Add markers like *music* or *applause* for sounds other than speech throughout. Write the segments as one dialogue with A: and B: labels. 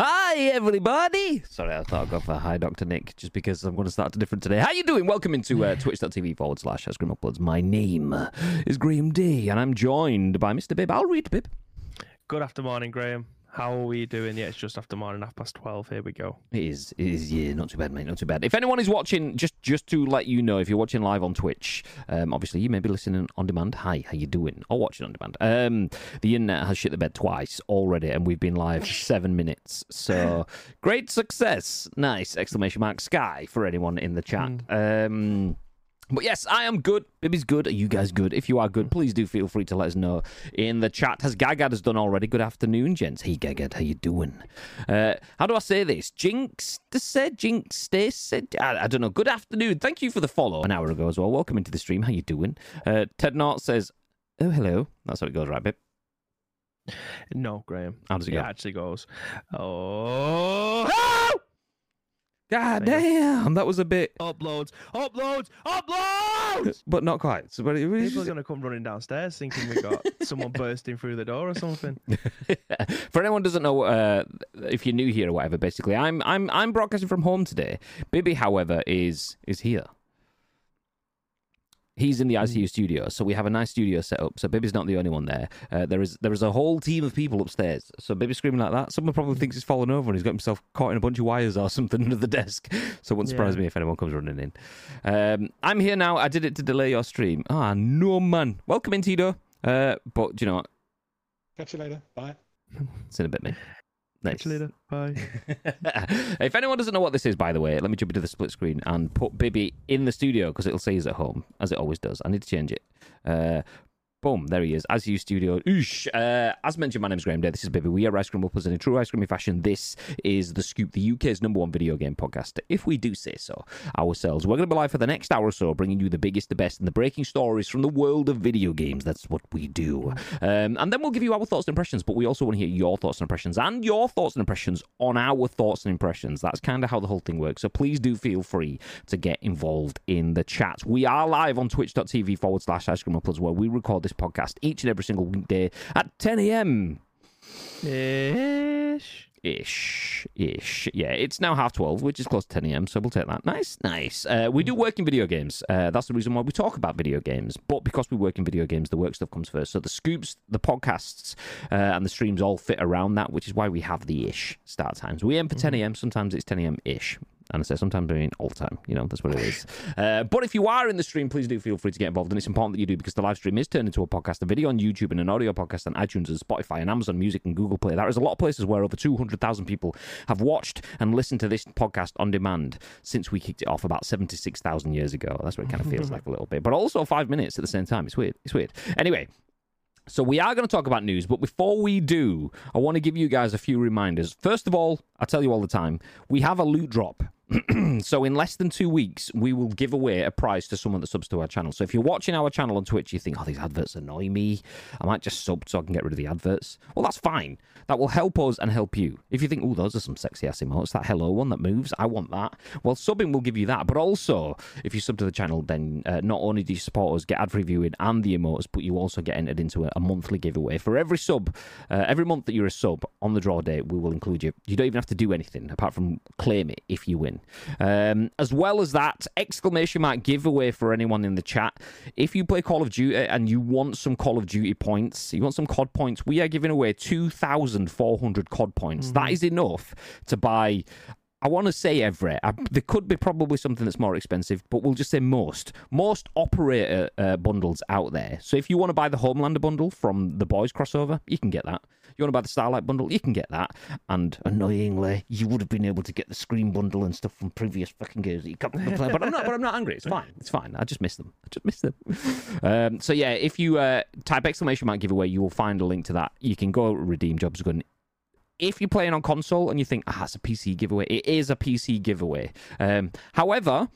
A: Hi, everybody. Sorry, I thought I'd go for hi, Dr. Nick, just because I'm going to start a different today. How you doing? Welcome into uh, *sighs* twitch.tv forward slash Scream Uploads. My name is Graham Day, and I'm joined by Mr. Bib. I'll read Bib.
B: Good afternoon, Graham. How are we doing? Yeah, it's just after morning, half past twelve. Here we go.
A: It is, it is, yeah, not too bad, mate, not too bad. If anyone is watching, just just to let you know, if you're watching live on Twitch, um, obviously you may be listening on demand. Hi, how you doing? Or watching on demand. Um, the internet has shit the bed twice already, and we've been live for seven minutes. So *laughs* great success, nice exclamation mark sky for anyone in the chat. Um. But yes, I am good. Bibby's good. Are you guys good? If you are good, please do feel free to let us know in the chat. Has Gagad has done already? Good afternoon, gents. Hey Gagad, how you doing? Uh, how do I say this? Jinx said, Jinx stay said. I, I don't know. Good afternoon. Thank you for the follow an hour ago as well. Welcome into the stream. How you doing? Uh, Ted Nort says, "Oh hello." That's how it goes, right, Bib?
B: No, Graham.
A: How does it
B: It
A: go?
B: actually goes. Oh,
A: God
B: There you
A: damn, that was a bit,
B: uploads, uploads, uploads. *laughs*
A: but not quite. So, but it was
B: People are gonna come running downstairs thinking we got *laughs* someone bursting through the door or something. *laughs*
A: For anyone who doesn't know, uh, if you're new here or whatever, basically, I'm I'm I'm broadcasting from home today. Bibi, however, is is here. He's in the ICU studio, so we have a nice studio set up. So Bibby's not the only one there. Uh, there is there is a whole team of people upstairs. So Bibby's screaming like that. Someone probably thinks he's fallen over and he's got himself caught in a bunch of wires or *laughs* something under the desk. So it wouldn't surprise
B: Yeah.
A: me if anyone comes running in. Um, I'm here now. I did it to delay your stream. Ah, no man. Welcome in, Tito. Uh, but do you know what?
C: Catch you later. Bye.
A: It's in a bit, mate. Nice.
B: Catch you later. Bye. *laughs*
A: if anyone doesn't know what this is, by the way, let me jump into the split screen and put Bibby in the studio because it'll say he's at home, as it always does. I need to change it. Uh, boom, there he is. As you studio. Oosh. Uh, as mentioned, my name is Graham Day. This is Bibby. We are Ice Cream Uppers in a true ice creamy fashion. This is The Scoop, the UK's number one video game podcast, if we do say so ourselves. We're going to be live for the next hour or so, bringing you the biggest, the best, and the breaking stories from the world of video games. That's what we do. Um, and then we'll give you our thoughts and impressions, but we also want to hear your thoughts and impressions and your thoughts and impressions on our thoughts and impressions. That's kind of how the whole thing works. So please do feel free to get involved in the chat. We are live on twitch.tv forward slash ice cream uploads where we record this podcast each and every single weekday at 10 a.m.
B: Ish.
A: Ish, ish. Yeah, it's now half 12, which is close to 10 a.m., so we'll take that. Nice, nice. Uh, we do work in video games. Uh, that's the reason why we talk about video games. But because we work in video games, the work stuff comes first. So the scoops, the podcasts, uh, and the streams all fit around that, which is why we have the ish start times. We aim for 10 a.m., sometimes it's 10 a.m. ish. And I say sometimes I mean all the time. You know, that's what it is. *laughs* Uh, but if you are in the stream, please do feel free to get involved. And it's important that you do because the live stream is turned into a podcast, a video on YouTube, and an audio podcast on iTunes and Spotify and Amazon Music and Google Play. There is a lot of places where over 200,000 people have watched and listened to this podcast on demand since we kicked it off about 76,000 years ago. That's what it kind of feels *laughs* like a little bit. But also five minutes at the same time. It's weird. It's weird. Anyway. So we are going to talk about news, but before we do, I want to give you guys a few reminders. First of all, I tell you all the time, we have a loot drop. *clears throat* so in less than two weeks, we will give away a prize to someone that subs to our channel. So if you're watching our channel on Twitch, you think, oh, these adverts annoy me. I might just sub so I can get rid of the adverts. Well, that's fine. That will help us and help you. If you think, oh, those are some sexy ass emotes, that hello one that moves, I want that. Well, subbing will give you that. But also, if you sub to the channel, then uh, not only do you support us, get ad reviewing and the emotes, but you also get entered into a, a monthly giveaway. For every sub, uh, every month that you're a sub on the draw date, we will include you. You don't even have to do anything apart from claim it if you win. Um, as well as that, exclamation mark giveaway for anyone in the chat. If you play Call of Duty and you want some Call of Duty points, you want some COD points, we are giving away 2,400 COD points. That is enough to buy. I want to say every. I, there could be probably something that's more expensive, but we'll just say most. Most operator uh, bundles out there. So if you want to buy the Homelander bundle from the Boys crossover, you can get that. You want to buy the Starlight bundle, you can get that. And annoyingly, you would have been able to get the Scream bundle and stuff from previous fucking games that you can't play. But I'm not. But I'm not angry. It's *laughs* fine. It's fine. I just miss them. I just miss them. Um, so yeah, if you uh, type exclamation mark giveaway, you will find a link to that. You can go redeem jobs good if you're playing on console and you think, ah, it's a PC giveaway, it is a PC giveaway. Um, however,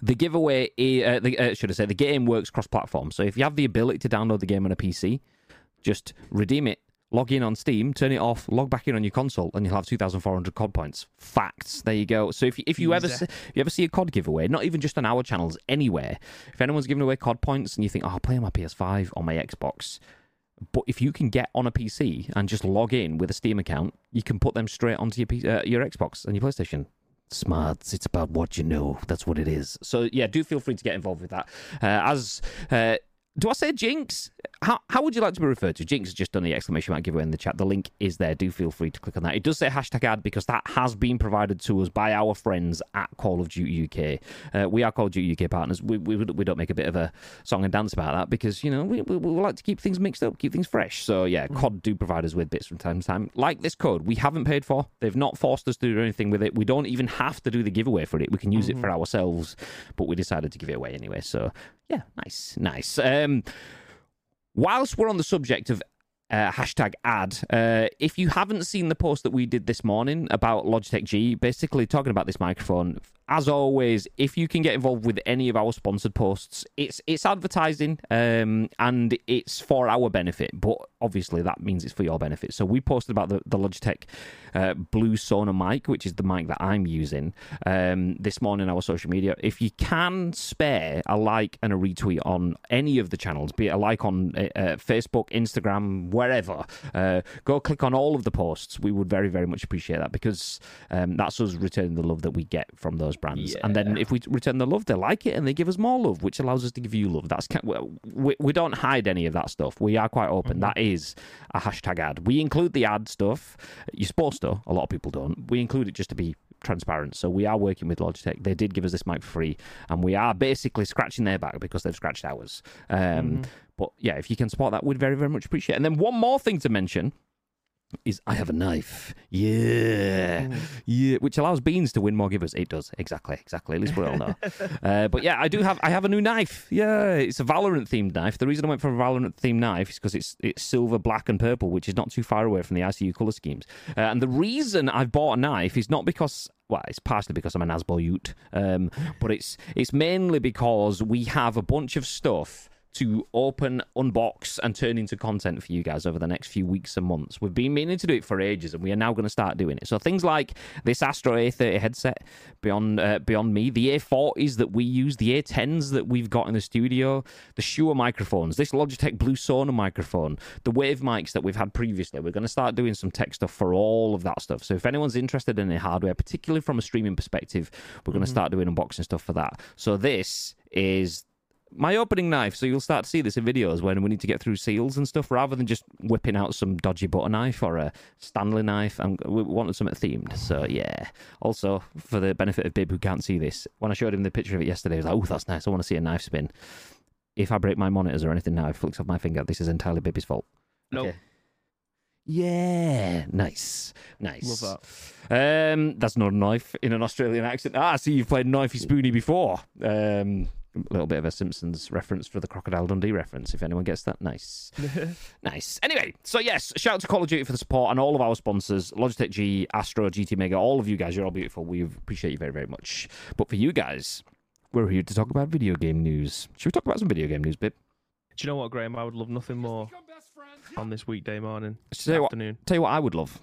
A: the giveaway, i- uh, the, uh, should I say, the game works cross-platform. So if you have the ability to download the game on a PC, just redeem it, log in on Steam, turn it off, log back in on your console, and you'll have 2,400 COD points. Facts. There you go. So if you, if you ever see, if you ever see a COD giveaway, not even just on our channels, anywhere, if anyone's giving away COD points and you think, oh, I'll play on my PS5 or my Xbox, but if you can get on a PC and just log in with a Steam account, you can put them straight onto your P- uh, your Xbox and your PlayStation. Smarts, it's about what you know. That's what it is. So yeah, do feel free to get involved with that. Uh, as uh, do I say Jinx? How, how would you like to be referred to? Jinx has just done the exclamation mark giveaway in the chat. The link is there. Do feel free to click on that. It does say hashtag ad because that has been provided to us by our friends at Call of Duty UK. Uh, we are Call of Duty UK partners. We, we, we don't make a bit of a song and dance about that because, you know, we, we, we like to keep things mixed up, keep things fresh. So, yeah, COD do provide us with bits from time to time. Like this code, we haven't paid for. They've not forced us to do anything with it. We don't even have to do the giveaway for it. We can use it for ourselves, but we decided to give it away anyway. So, yeah, nice, nice. Um, whilst we're on the subject of uh, hashtag ad, uh, if you haven't seen the post that we did this morning about Logitech G, basically talking about this microphone, as always, if you can get involved with any of our sponsored posts, it's it's advertising um, and it's for our benefit, but obviously that means it's for your benefit. So we posted about the, the Logitech uh, Blue Sona mic, which is the mic that I'm using um, this morning on our social media. If you can spare a like and a retweet on any of the channels, be it a like on uh, uh, Facebook, Instagram, wherever, uh, go click on all of the posts. We would very, very much appreciate that because um, that's us returning the love that we get from those brands. And then if we return the love, they like it and they give us more love, which allows us to give you love. That's kind we, we don't hide any of that stuff. We are quite open. That is a hashtag ad. We include the ad stuff. You're supposed to. A lot of people don't. We include it just to be transparent. So we are working with Logitech. They did give us this mic for free, and we are basically scratching their back because they've scratched ours. Um, But yeah, if you can support that, we'd very, very much appreciate it. And then one more thing to mention is I have a knife. Yeah. Yeah. Which allows Beans to win more givers. It does. Exactly. Exactly. At least we all know. *laughs* uh, but yeah, I do have I have a new knife. Yeah. It's a Valorant themed knife. The reason I went for a Valorant themed knife is because it's it's silver, black, and purple, which is not too far away from the ICU colour schemes. Uh, and the reason I've bought a knife is not because well, it's partially because I'm an Asboyute, um, but it's it's mainly because we have a bunch of stuff to open, unbox, and turn into content for you guys over the next few weeks and months. We've been meaning to do it for ages, and we are now going to start doing it. So things like this Astro A30 headset beyond uh, beyond me, the A40s that we use, the A10s that we've got in the studio, the Shure microphones, this Logitech Blue Sona microphone, the Wave mics that we've had previously. We're going to start doing some tech stuff for all of that stuff. So if anyone's interested in the hardware, particularly from a streaming perspective, we're going to start doing unboxing stuff for that. So this is my opening knife, so you'll start to see this in videos when we need to get through seals and stuff, rather than just whipping out some dodgy butter knife or a Stanley knife. And we wanted something themed, so yeah. Also, for the benefit of Bib who can't see this, when I showed him the picture of it yesterday, he was like, "Oh, that's nice. I want to see a knife spin." If I break my monitors or anything now, it flicks off my finger. This is entirely Bibby's fault.
B: Nope.
A: Okay. Yeah, nice, nice.
B: Love
A: that. Um, that's not a knife in an Australian accent. Ah, I see you've played Knifey Spoony before. Um, little bit of a Simpsons reference for the Crocodile Dundee reference, if anyone gets that. Nice. *laughs* nice. Anyway, so yes, shout out to Call of Duty for the support and all of our sponsors Logitech G, Astro, GT Mega, all of you guys. You're all beautiful. We appreciate you very, very much. But for you guys, we're here to talk about video game news. Should we talk about some video game news, Bib?
B: Do you know what, Graham? I would love nothing more on this weekday morning,
A: Tell you what,
B: afternoon.
A: Tell you what I would love.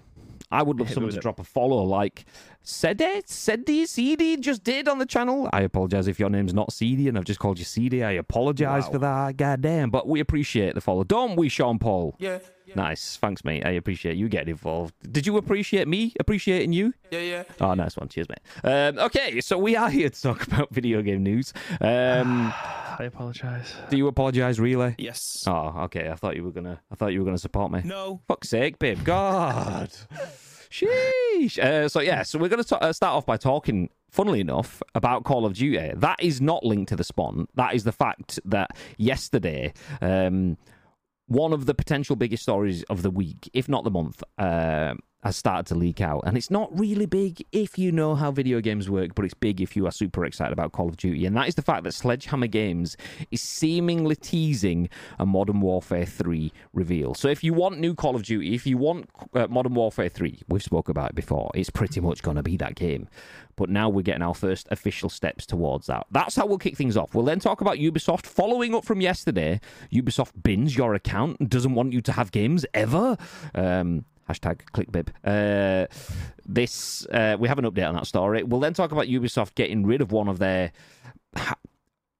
A: I would love
B: Hit *laughs*
A: someone to
B: it.
A: drop a follow like Sede, Sede, CD just did on the channel. I apologize if your name's not CD and I've just called you CD. I apologize
B: Wow.
A: for that. Goddamn. But we appreciate the follow. Don't we, Sean Paul?
D: Yeah,
A: Nice. Thanks, mate. I appreciate you getting involved. Did you appreciate me appreciating you?
D: yeah, yeah.
A: Oh, nice one. Cheers, mate. Um, okay, so we are *laughs* here to talk about video game news. Um, *sighs*
B: I apologise.
A: do you apologize, really?
D: Yes.
A: Oh, okay. I thought you were gonna. I thought you were gonna support me.
D: No.
A: Fuck's sake, babe. God. *laughs* Sheesh. Uh, so, yeah, so we're going to uh, start off by talking, funnily enough, about Call of Duty. That is not linked to the spawn. That is the fact that yesterday, um, one of the potential biggest stories of the week, if not the month, uh, has started to leak out. And it's not really big if you know how video games work, but it's big if you are super excited about Call of Duty. And that is the fact that Sledgehammer Games is seemingly teasing a Modern Warfare 3 reveal. So if you want new Call of Duty, if you want uh, Modern Warfare 3, we've spoke about it before, it's pretty much going to be that game. But now we're getting our first official steps towards that. That's how we'll kick things off. We'll then talk about Ubisoft. Following up from yesterday, Ubisoft bins your account and doesn't want you to have games ever. Um, Hashtag clickbib. Uh, this uh, we have an update on that story. We'll then talk about Ubisoft getting rid of one of their.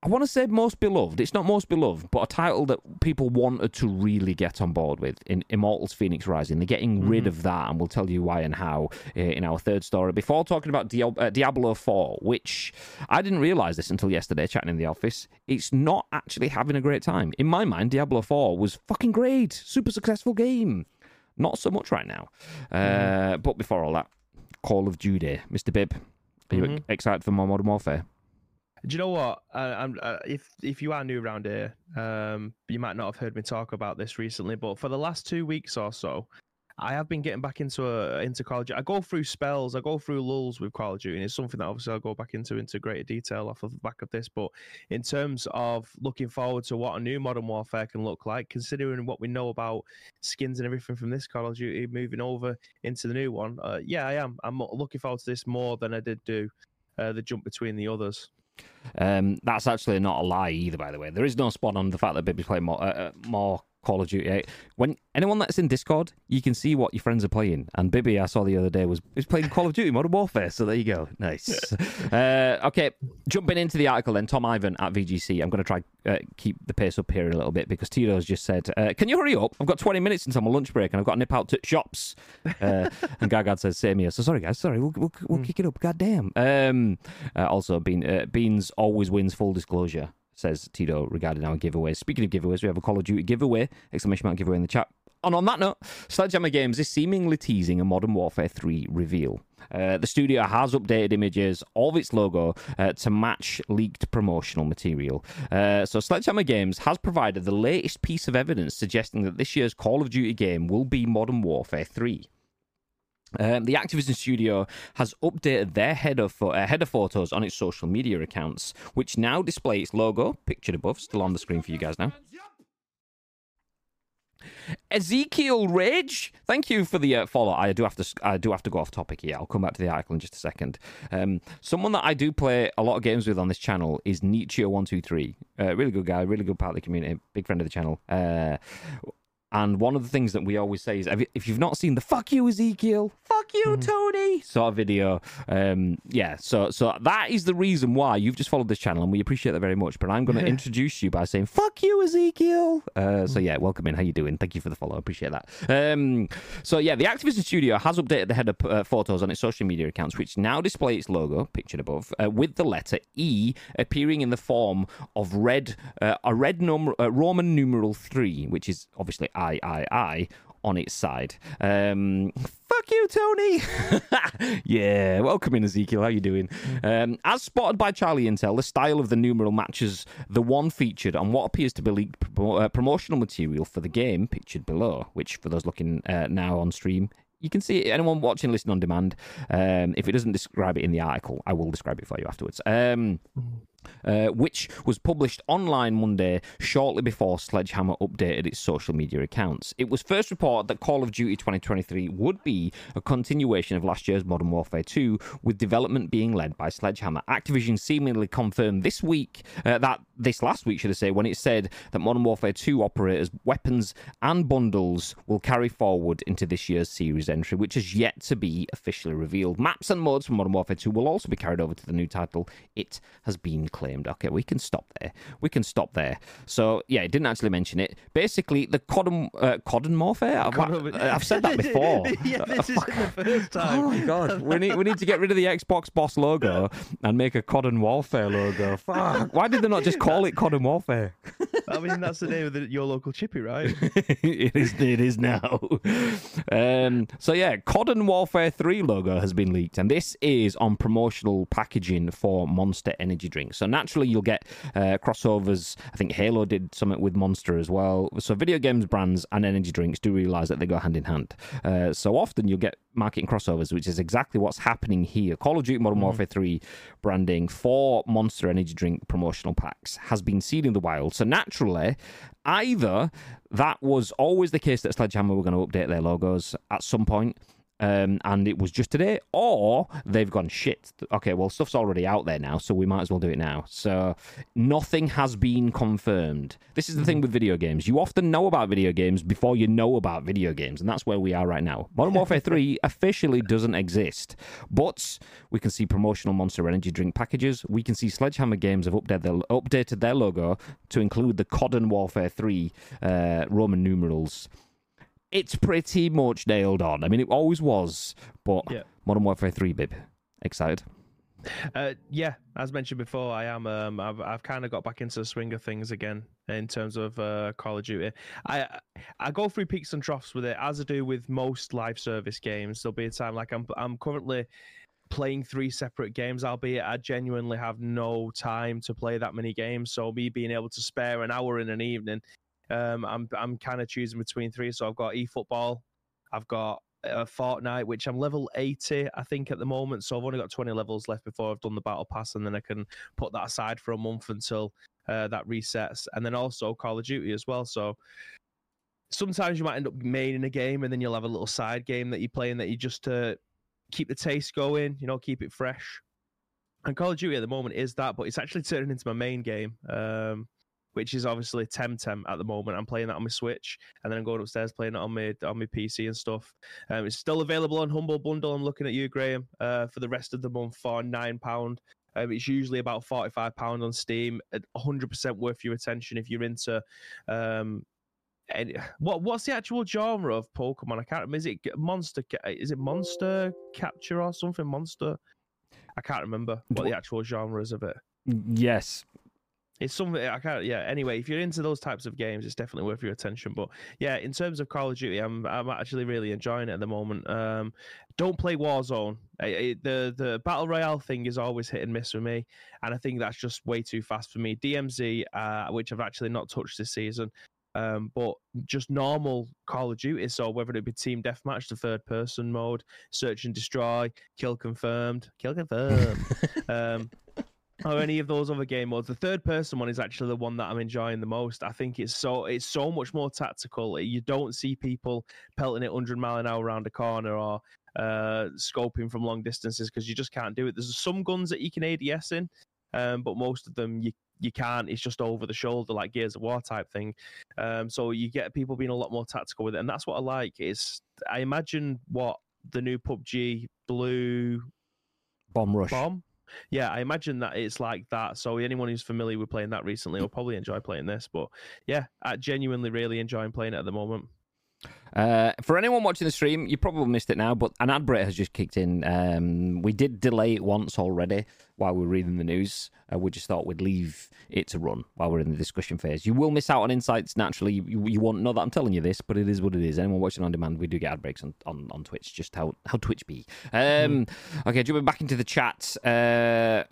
A: I want to say most beloved. It's not most beloved, but a title that people wanted to really get on board with in Immortals Fenyx Rising. They're getting rid of that, and we'll tell you why and how uh, in our third story. Before talking about uh, Diablo 4, which I didn't realize this until yesterday, chatting in the office, it's not actually having a great time. In my mind, Diablo 4 was fucking great, super successful game. Not so much right now. Uh, But before all that, Call of Duty, Mr. Bibb, are you
B: Mhm.
A: excited for more Modern Warfare?
B: Do you know what? Uh, I'm, uh, if if you are new around here, um, you might not have heard me talk about this recently, but for the last two weeks or so, I have been getting back into uh, into Call of Duty. I go through spells, I go through lulls with Call of Duty, and it's something that obviously I'll go back into into greater detail off of the back of this. But in terms of looking forward to what a new Modern Warfare can look like, considering what we know about skins and everything from this Call of Duty moving over into the new one, uh, yeah, I am. I'm looking forward to this more than I did do uh, the jump between the others.
A: Um, that's actually not a lie either, by the way. There is no spot on the fact that Bibby's playing more, uh, uh, more Call of Duty. When anyone that's in Discord, you can see what your friends are playing. And Bibby, I saw the other day, was was playing Call of Duty Modern Warfare. So there you go, nice. *laughs* uh, okay, jumping into the article then. Tom Ivan at VGC. I'm going to try uh, keep the pace up here a little bit because Tito's just said, uh, "Can you hurry up? I've got 20 minutes until my lunch break, and I've got to nip out to shops." Uh, and Gargad says, "Same here." So sorry, guys. Sorry, we'll we'll, we'll kick it up. God damn. Um, uh, also, Bean, uh, Beans always wins. Full disclosure says Tito regarding our giveaways. Speaking of giveaways, we have a Call of Duty giveaway, exclamation mark giveaway in the chat. And on that note, Sledgehammer Games is seemingly teasing a Modern Warfare 3 reveal. Uh, the studio has updated images of its logo uh, to match leaked promotional material. Uh, so, Sledgehammer Games has provided the latest piece of evidence suggesting that this year's Call of Duty game will be Modern Warfare 3. Um, the Activision studio has updated their header, fo- uh, header photos on its social media accounts, which now display its logo, pictured above, still on the screen for you guys now. Ezekiel Rage, thank you for the uh, follow. I do have to, I do have to go off topic here. I'll come back to the article in just a second. Um, someone that I do play a lot of games with on this channel is Nietzsche One Two Three. Uh, really good guy, really good part of the community, big friend of the channel. Uh, and one of the things that we always say is if you've not seen the "fuck you Ezekiel," "fuck you Tony" sort of video, um, yeah. So so that is the reason why you've just followed this channel, and we appreciate that very much. But I'm going *laughs* to introduce you by saying "fuck you Ezekiel." Uh, so yeah, welcome in. How you doing? Thank you for the follow. I appreciate that. Um, so yeah, the Activision Studio has updated the header uh, photos on its social media accounts, which now display its logo, pictured above, uh, with the letter E appearing in the form of red, uh, a red num- uh, Roman numeral three, which is obviously I I I on its side. Um, fuck you, Tony. *laughs* yeah, welcome in, Ezekiel. How you doing? Um, as spotted by Charlie Intel, the style of the numeral matches the one featured on what appears to be leaked promo- uh, promotional material for the game, pictured below. Which, for those looking uh, now on stream. You can see it. Anyone watching, listen on demand. Um, if it doesn't describe it in the article, I will describe it for you afterwards. Um, uh, which was published online Monday shortly before Sledgehammer updated its social media accounts. It was first reported that Call of Duty 2023 would be a continuation of last year's Modern Warfare 2, with development being led by Sledgehammer. Activision seemingly confirmed this week, uh, that this last week, should I say, when it said that Modern Warfare 2 operators, weapons, and bundles will carry forward into this year's series entry, which has yet to be officially revealed. Maps and modes from Modern Warfare 2 will also be carried over to the new title. It has been claimed. Okay, we can stop there. We can stop there. So yeah, it didn't actually mention it. Basically, the cotton uh, cotton warfare. I've, I've said that *laughs* before.
B: yeah, this isn't the first *laughs* time.
A: Oh my god, we need we need to get rid of the Xbox Boss logo and make a Cotton Warfare logo. Fuck, why did they not just call it Cotton Warfare? *laughs*
B: I mean, that's the name of the, your local chippy, right? *laughs*
A: it is it is now. Um, so yeah, Cotton Warfare 3 logo has been leaked, and this is on promotional packaging for Monster energy drinks. So naturally, you'll get uh, crossovers. I think Halo did something with Monster as well. So video games brands and energy drinks do realize that they go hand in hand. Uh, so often you'll get marketing crossovers, which is exactly what's happening here. Call of Duty Modern Warfare 3 branding for Monster energy drink promotional packs has been seen in the wild. So naturally, either that was always the case that Sledgehammer were going to update their logos at some point, um, and it was just today, or they've gone shit. Okay, well, stuff's already out there now, so we might as well do it now. So nothing has been confirmed. This is the thing with video games. You often know about video games before you know about video games, and that's where we are right now. Modern Warfare 3 *laughs* officially doesn't exist, but we can see promotional Monster Energy drink packages. We can see Sledgehammer Games have updated their, updated their logo to include the COD and Warfare 3 uh, Roman numerals it's pretty much nailed on. I mean, it always was, but
B: Yeah.
A: Modern Warfare 3, babe. Excited?
B: Uh, yeah, as mentioned before, I am. Um, I've I've kind of got back into the swing of things again in terms of uh, Call of Duty. I I go through peaks and troughs with it, as I do with most live service games. There'll be a time like I'm I'm currently playing three separate games, albeit I genuinely have no time to play that many games. So me being able to spare an hour in an evening, um, I'm I'm kind of choosing between three. So I've got eFootball, I've got uh, Fortnite, which I'm level 80, I think, at the moment. So I've only got 20 levels left before I've done the battle pass, and then I can put that aside for a month until uh, that resets. And then also Call of Duty as well. So sometimes you might end up maining a game, and then you'll have a little side game that you play, and that you just uh, keep the taste going, you know, keep it fresh. And Call of Duty at the moment is that, but it's actually turning into my main game. Um, which is obviously Temtem at the moment. I'm playing that on my Switch, and then I'm going upstairs playing it on my on my PC and stuff. Um, it's still available on Humble Bundle. I'm looking at you, Graham, uh, for the rest of the month for nine pound. Um, it's usually about forty five pound on Steam. hundred percent worth your attention if you're into. Um, any, what what's the actual genre of Pokemon? I can't remember. Is it monster? Is it monster capture or something? Monster. I can't remember what the actual genre is of it.
A: Yes.
B: It's something I can't. Yeah. Anyway, if you're into those types of games, it's definitely worth your attention. But yeah, in terms of Call of Duty, I'm I'm actually really enjoying it at the moment. Um, don't play Warzone. I, I, the the battle royale thing is always hit and miss for me, and I think that's just way too fast for me. DMZ, uh, which I've actually not touched this season, um, but just normal Call of Duty. So whether it be team deathmatch, the third person mode, search and destroy, kill confirmed, kill confirmed. *laughs* um, or any of those other game modes. The third person one is actually the one that I'm enjoying the most. I think it's so it's so much more tactical. You don't see people pelting it 100 mile an hour around a corner or uh, scoping from long distances because you just can't do it. There's some guns that you can ADS in, um, but most of them you you can't. It's just over the shoulder, like Gears of War type thing. Um, so you get people being a lot more tactical with it, and that's what I like. Is I imagine what the new PUBG Blue
A: Bomb Rush.
B: Bomb. Yeah, I imagine that it's like that. So anyone who's familiar with playing that recently will probably enjoy playing this. But yeah, I genuinely really enjoying playing it at the moment.
A: Uh, for anyone watching the stream, you probably missed it now, but an ad break has just kicked in. Um, we did delay it once already while we were reading the news. Uh, we just thought we'd leave it to run while we're in the discussion phase. You will miss out on insights naturally. You, you won't know that I'm telling you this, but it is what it is. Anyone watching on demand, we do get ad breaks on, on, on Twitch, just how, how Twitch be. Um, Okay, jumping back into the chat. Uh,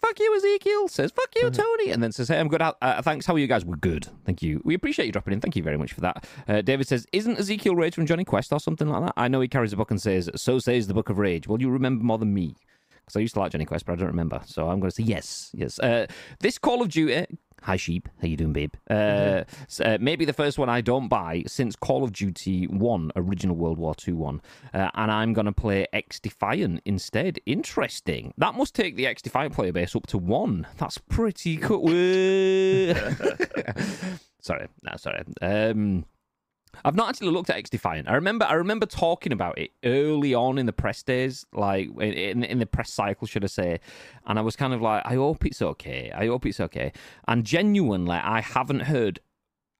A: Fuck you, Ezekiel says, fuck you, Tony. And then says, hey, I'm good. Uh, thanks. How are you guys? We're good. Thank you. We appreciate you dropping in. Thank you very much for that. Uh, David says, isn't Ezekiel Rage from Jonny Quest or something like that? I know he carries a book and says, so says the Book of Rage. Well, you remember more than me. Because I used to like Jonny Quest, but I don't remember. So I'm going to say yes. Yes. Uh, this Call of Duty. Hi, sheep. How you doing, babe? Uh, s- uh, maybe the first one I don't buy since Call of Duty 1, original World War II one. Uh, and I'm going to play X Defiant instead. Interesting. That must take the X Defiant player base up to one. That's pretty cool. *laughs* sorry. No, sorry. Um, I've not actually looked at X Defiant. I remember I remember talking about it early on in the press days, like in in the press cycle, should I say? And I was kind of like, I hope it's okay. I hope it's okay. And genuinely, I haven't heard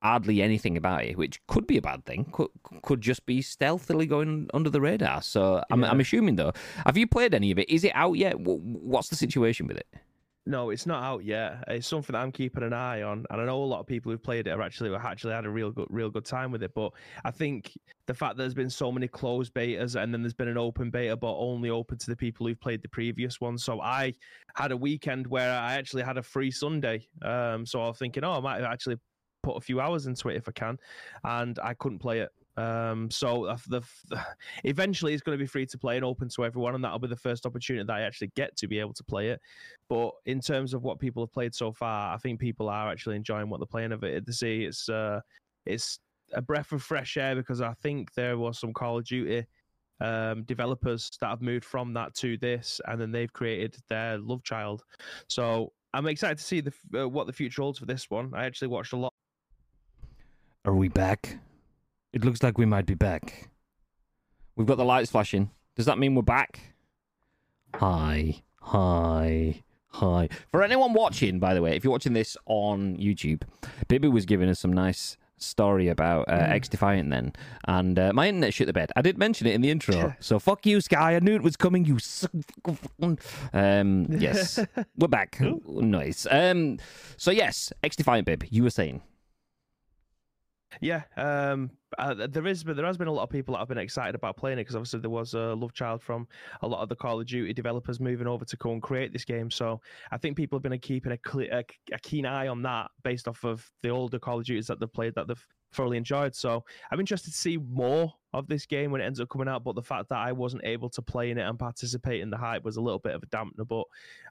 A: hardly anything about it, which could be a bad thing. Could could just be stealthily going under the radar. So I'm
B: Yeah.
A: I'm assuming though. Have you played any of it? Is it out yet? What's the situation with it?
B: No, it's not out yet. It's something that I'm keeping an eye on, and I know a lot of people who've played it are actually have actually had a real good, real good time with it. But I think the fact that there's been so many closed betas, and then there's been an open beta, but only open to the people who've played the previous one. So I had a weekend where I actually had a free Sunday. Um, so I was thinking, oh, I might actually put a few hours into it if I can, and I couldn't play it. Um, so uh, the, eventually it's going to be free to play and open to everyone, and that'll be the first opportunity that I actually get to be able to play it. But in terms of what people have played so far, I think people are actually enjoying what they're playing of it. To see it's uh, it's a breath of fresh air because I think there was some Call of Duty um, developers that have moved from that to this, and then they've created their love child. So I'm excited to see the uh, what the future holds for this one. I actually watched a lot.
A: Are we back? It looks like we might be back. We've got the lights flashing. Does that mean we're back? Hi, hi, hi. For anyone watching, by the way, if you're watching this on YouTube, Bibby was giving us some nice story about uh, X Defiant then, and uh, my internet shit the bed. I did mention it in the intro, *laughs* so fuck you, Sky. I knew it was coming. You. suck- Um, yes, *laughs* we're back. Nice. Um, so yes, X Defiant, Bib. You were saying.
B: Yeah, um, uh, there is, but there has been a lot of people that have been excited about playing it because obviously there was a love child from a lot of the Call of Duty developers moving over to go and create this game. So I think people have been keeping a, cle a, a keen eye on that based off of the older Call of Duties that they've played that they've thoroughly enjoyed. So I'm interested to see more of this game when it ends up coming out. But the fact that I wasn't able to play in it and participate in the hype was a little bit of a dampener. But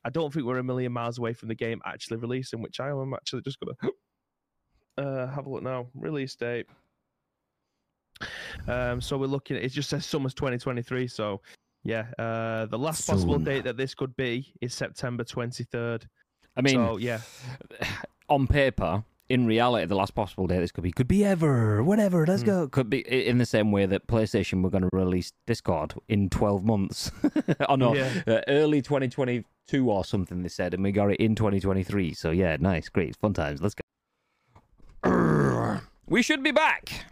B: I don't think we're a million miles away from the game actually releasing, which I am actually just gonna *laughs* uh, have a look now. Release date. Um, so we're looking at it just says summer's 2023. So yeah, uh, the last possible date that this could be is September 23rd.
A: I mean,
B: so yeah, *sighs*
A: on paper, in reality, the last possible date this could be could be ever, whatever. Let's
B: Hmm.
A: go. Could be in the same way that PlayStation were going to release Discord in twelve months. *laughs* oh no,
B: Yeah.
A: uh, early twenty twenty two or something. They said, and we got it in twenty twenty three. So yeah, nice, great, fun times. Let's go. We should be back.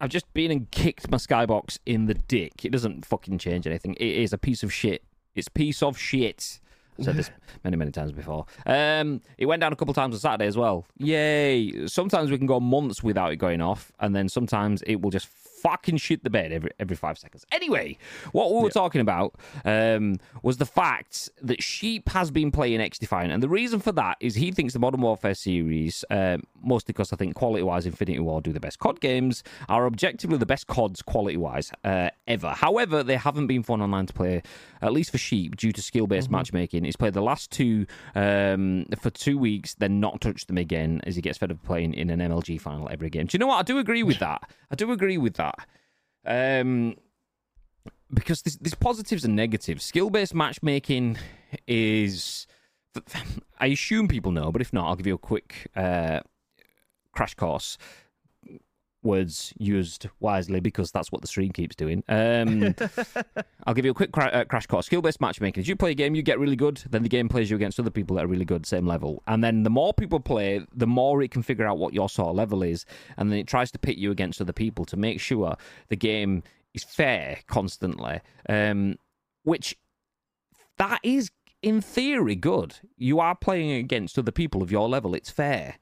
A: I've just been and kicked my skybox in the dick. It doesn't fucking change anything. It is a piece of shit. It's piece of shit. I've said this *laughs* many, many times before. Um, it went down a couple times on Saturday as well. Yay! Sometimes we can go months without it going off, and then sometimes it will just fucking shit the bed every every five seconds. Anyway, what we were talking about um, was the fact that Sheep has been playing X Defiant, and the reason for that is he thinks the Modern Warfare series, um, mostly because I think quality wise, Infinity Ward do the best COD games, are objectively the best CODs quality wise uh, ever. However, they haven't been fun online to play, at least for Sheep, due to skill based matchmaking. He's played the last two um, for two weeks, then not touched them again as he gets fed up playing in an MLG final every game. Do you know what? I do agree with *laughs* that. I do agree with that. Um, because there's, there's positives and negatives. Skill based matchmaking is. I assume people know, but if not, I'll give you a quick uh, crash course. Words used wisely because that's what the stream keeps doing. Um, *laughs* I'll give you a quick cra- uh, crash course. Skill based matchmaking. As you play a game, you get really good. Then the game plays you against other people that are really good, same level. And then the more people play, the more it can figure out what your sort of level is. And then it tries to pit you against other people to make sure the game is fair constantly. Um, which that is in theory good. You are playing against other people of your level. It's fair.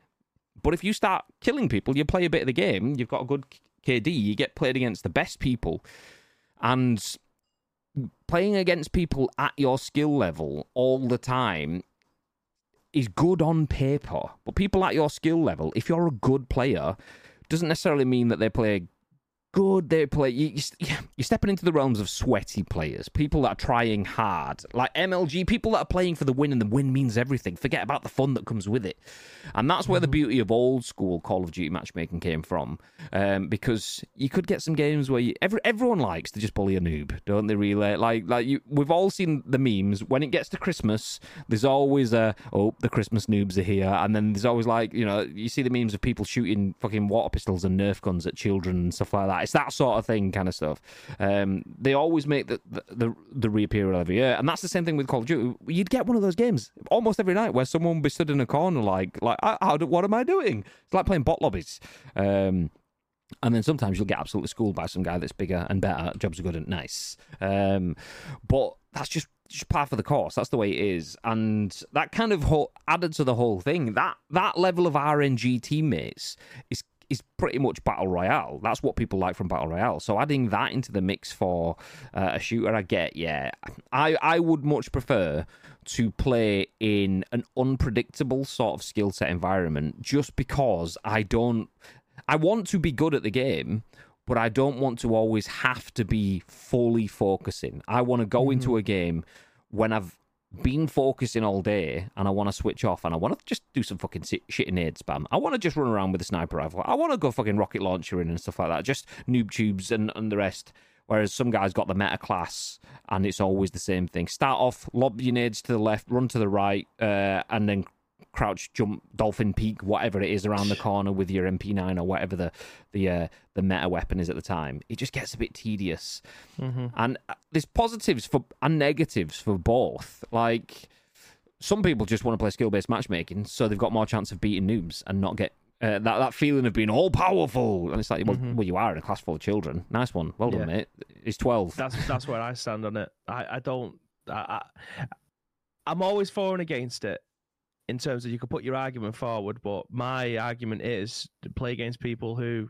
A: But if you start killing people, you play a bit of the game. You've got a good KD. You get played against the best people, and playing against people at your skill level all the time is good on paper. But people at your skill level, if you're a good player, doesn't necessarily mean that they play good. They play. You, you, you're stepping into the realms of sweaty players, people that are trying hard, like MLG, people that are playing for the win, and the win means everything. Forget about the fun that comes with it, and that's where the beauty of old school Call of Duty matchmaking came from. Um, because you could get some games where you, every, everyone likes to just bully a noob, don't they? Really, like like you, we've all seen the memes. When it gets to Christmas, there's always a oh the Christmas noobs are here, and then there's always like you know you see the memes of people shooting fucking water pistols and Nerf guns at children and stuff like that. It's that sort of thing, kind of stuff. Um, they always make the the, the the every year, and that's the same thing with Call of Duty. You'd get one of those games almost every night where someone would be stood in a corner like like "I- how do, what am I doing? It's like playing bot lobbies. Um, and then sometimes you'll get absolutely schooled by some guy that's bigger and better. Jobs are good and nice. Um, but that's just just par for the course. That's the way it is, and that kind of whole, added to the whole thing. That that level of RNG teammates is is pretty much battle royale. That's what people like from battle royale. So adding that into the mix for uh, a shooter, I get. Yeah, I I would much prefer to play in an unpredictable sort of skill set environment, just because I don't. I want to be good at the game, but I don't want to always have to be fully focusing. I want to go into a game when I've been focusing all day and I want to switch off and I want to just do some fucking shit in aid spam. I want to just run around with a sniper rifle. I want to go fucking rocket launcher in and stuff like that. Just noob tubes and, and the rest Whereas some guys got the meta class, and it's always the same thing. Start off, lob your nades to the left, run to the right, uh, and then crouch, jump, dolphin peak, whatever it is around the corner with your MP9 or whatever the the uh, the meta weapon is at the time. It just gets a bit tedious,
B: Mm-hmm.
A: and uh, there's positives for and negatives for both. Like some people just want to play skill based matchmaking, so they've got more chance of beating noobs and not get. Uh, that that feeling of being all powerful, and it's like, well,
B: Mhm.
A: well, you are in a class full of children. Nice one, well done,
B: Yeah.
A: mate. He's twelve.
B: That's that's where I stand on it. I, I don't. I, I, I'm always for and against it in terms of you could put your argument forward, but my argument is to play against people who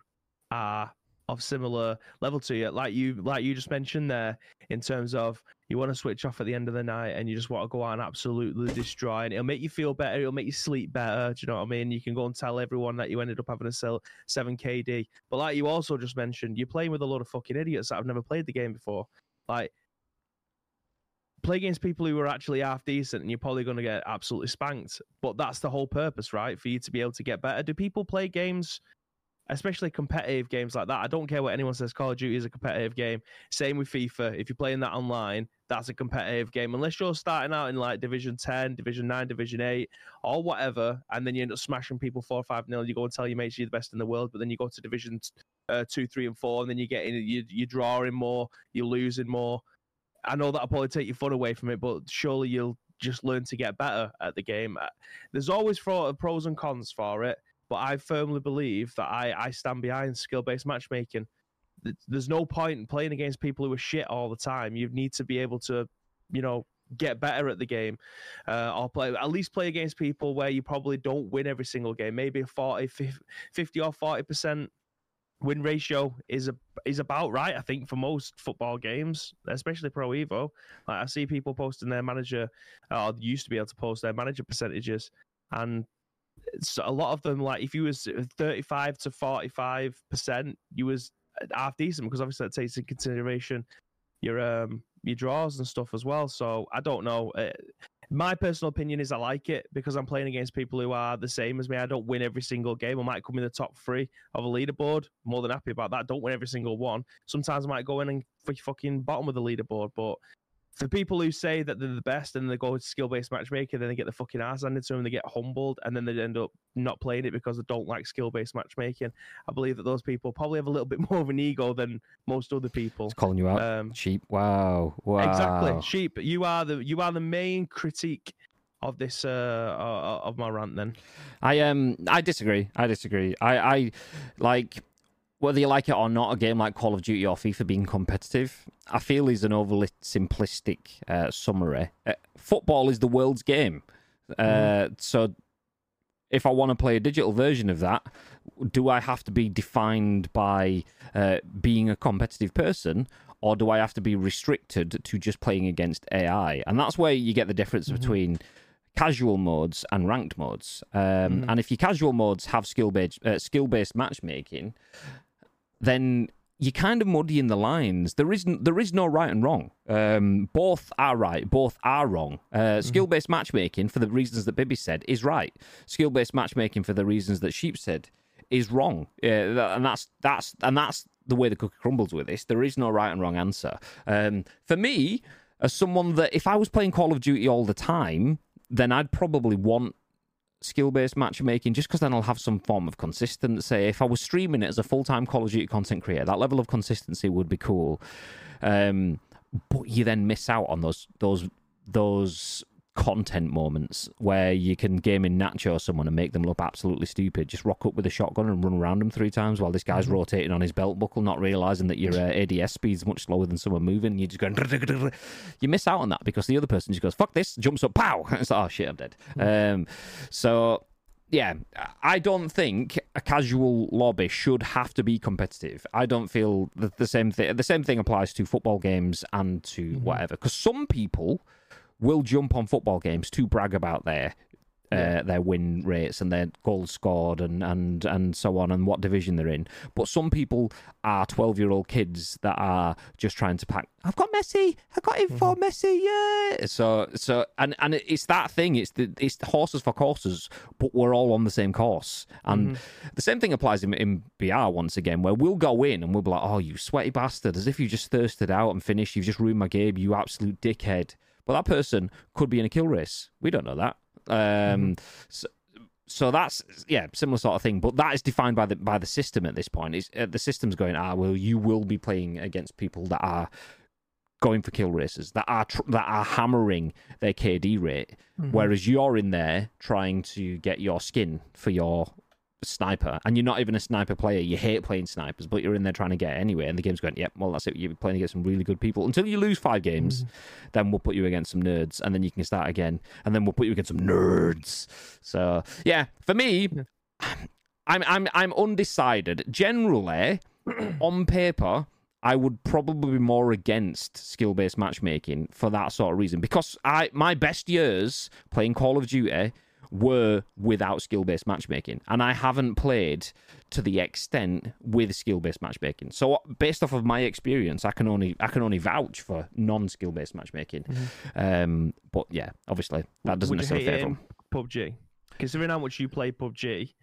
B: are of similar level to you, like you like you just mentioned there, in terms of you want to switch off at the end of the night and you just want to go out and absolutely destroy, and it'll make you feel better, it'll make you sleep better. Do you know what I mean? You can go and tell everyone that you ended up having a seven KD, but like you also just mentioned, you're playing with a lot of fucking idiots that have never played the game before. Like play against people who are actually half decent and you're probably going to get absolutely spanked. But that's the whole purpose, right? For you to be able to get better. Do people play games, especially competitive games like that? I don't care what anyone says. Call of Duty is a competitive game. Same with FIFA. If you're playing that online, that's a competitive game. Unless you're starting out in like Division 10, Division 9, Division 8, or whatever, and then you end up smashing people 4 5 nil. You go and tell your mates you're the best in the world, but then you go to Division uh, 2, 3, and 4, and then you're getting, you, you're drawing more, you're losing more. I know that'll probably take your fun away from it, but surely you'll just learn to get better at the game. Uh, There's always pro- pros and cons for it, but I firmly believe that I, I stand behind skill based matchmaking. There's no point in playing against people who are shit all the time. You need to be able to, you know, get better at the game uh, or play at least play against people where you probably don't win every single game. Maybe a 40, 50 or 40% win ratio is a is about right. I think for most football games, especially Pro Evo. Like I see people posting their manager, or used to be able to post their manager percentages, and it's a lot of them. Like if you was thirty five to forty five percent, you was half decent because obviously that takes into consideration your um your draws and stuff as well. So I don't know. Uh, my personal opinion is I like it because I'm playing against people who are the same as me. I don't win every single game. I might come in the top three of a leaderboard. More than happy about that. Don't win every single one. Sometimes I might go in and fucking bottom of the leaderboard. But for people who say that they're the best and they go to skill based matchmaking, then they get the fucking ass handed to them, they get humbled, and then they end up not playing it because they don't like skill based matchmaking. I believe that those people probably have a little bit *laughs* more of an ego than most other people.
A: It's calling you out.
B: Um,
A: Cheap. Wow. Wow.
B: Exactly, sheep. You are the you are the main critique of this uh uh, of my rant. Then
A: I um I disagree. I disagree. I I like whether you like it or not, a game like Call of Duty or FIFA being competitive, I feel is an overly simplistic uh, summary. Uh, football is the world's game, uh, so if I want to play a digital version of that, do I have to be defined by uh, being a competitive person? Or do I have to be restricted to just playing against AI? And that's where you get the difference between casual modes and ranked modes. Um, And if your casual modes have skill based uh, skill based matchmaking, then you're kind of muddying the lines. There isn't there is no right and wrong. Um, both are right, both are wrong. Uh, Skill based matchmaking, for the reasons that Bibby said, is right. Skill based matchmaking, for the reasons that Sheep said, is wrong. Uh, and that's that's and that's the way the cookie crumbles with this. There is no right and wrong answer. Um, for me, as someone that if I was playing Call of Duty all the time, then I'd probably want skill based matchmaking just because then I'll have some form of consistency. If I was streaming it as a full time Call of Duty content creator, that level of consistency would be cool. Um, but you then miss out on those those those content moments where you can game in Nacho or someone and make them look absolutely stupid. Just rock up with a shotgun and run around them three times while this guy's rotating on his belt buckle, not realizing that your uh, ADS speed's much slower than someone moving. You just going, you miss out on that because the other person just goes, "Fuck this!" jumps up, pow. *laughs* It's like, oh shit, I'm dead. Um, so yeah, I don't think a casual lobby should have to be competitive. I don't feel that the same thing. The same thing applies to football games and to whatever. Because some people will jump on football games to brag about their uh,
B: Yeah.
A: their win rates and their goals scored and, and and so on and what division they're in. But some people are twelve year old kids that are just trying to pack. I've got Messi. I got him for Messi. Yeah. So so and and it's that thing. It's the it's the horses for courses, but we're all on the same course. And the same thing applies in, in BR once again, where we'll go in and we'll be like, "Oh, you sweaty bastard!" As if you just thirsted out and finished. You've just ruined my game. You absolute dickhead. But that person could be in a kill race. We don't know that. Um, so, so that's yeah, similar sort of thing. But that is defined by the by the system at this point. Is uh, the system's going? Ah, well, you will be playing against people that are going for kill races that are tr- that are hammering their KD rate, whereas you're in there trying to get your skin for your sniper, and you're not even a sniper player. You hate playing snipers, but you're in there trying to get anyway. And the game's going, yep, well that's it. You're playing against some really good people until you lose five games. Mm. Then we'll put you against some nerds, and then you can start again, and then we'll put you against some nerds. So yeah, for me, I'm I'm I'm undecided. Generally, *clears throat* on paper, I would probably be more against skill based matchmaking for that sort of reason. Because I my best years playing Call of Duty were without skill based matchmaking. And I haven't played to the extent with skill based matchmaking. So based off of my experience, I can only I can only vouch for non skill based matchmaking. Um but yeah, obviously that doesn't
B: Would
A: necessarily favour
B: PUBG? Considering how much you play PUBG,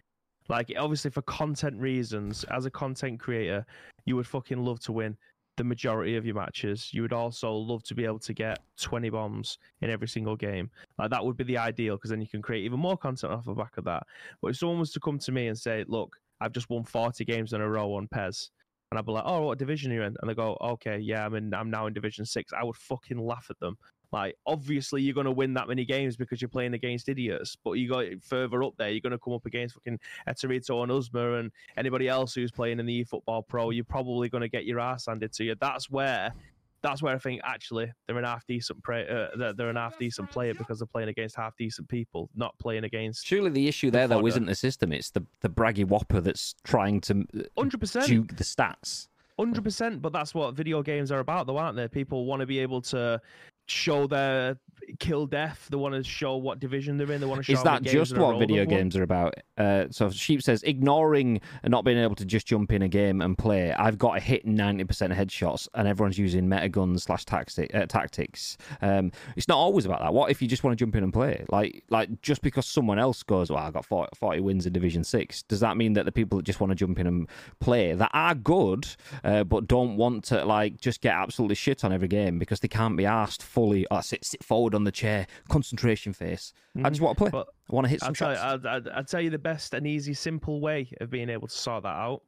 B: like obviously for content reasons, as a content creator, you would fucking love to win the majority of your matches. You would also love to be able to get 20 bombs in every single game. Like that would be the ideal because then you can create even more content off the back of that. But if someone was to come to me and say, "Look, I've just won 40 games in a row on PES," and I'd be like, "Oh, what division are you in?" And they go, "Okay, yeah, I'm in. I'm now in Division Six. I would fucking laugh at them. Like, obviously, you're going to win that many games because you're playing against idiots. But you got further up there, you're going to come up against fucking Eterito and Uzma and anybody else who's playing in the eFootball Pro. You're probably going to get your ass handed to you. That's where. That's where I think actually they're an half decent play, uh, they're- an half decent player because they're playing against half decent people, not playing against
A: Surely the issue there though isn't the system; it's the the braggy whopper that's trying to uh,
B: hundred percent.
A: juke the stats.
B: Hundred percent, but that's what video games are about, though, aren't they? People want to be able to show their kill death. They want to show what division they're in. They want to show.
A: Is that just
B: in a row
A: what video games are about? Uh, so Sheep says ignoring and not being able to just jump in a game and play. I've got a hit ninety percent headshots, and everyone's using meta guns slash tacti- uh, tactics. Um, it's not always about that. What if you just want to jump in and play? Like, like just because someone else goes, well, I got 40, 40 wins in Division Six. Does that mean that the people that just want to jump in and play that are good, uh, but don't want to like just get absolutely shit on every game because they can't be asked fully? Oh, sit, sit forward on the chair, concentration face. I just mm. want to play.
B: But
A: I want to hit some
B: I'll tell, you,
A: shots.
B: I'll, I'll, I'll tell you the best and easy, simple way of being able to sort that out.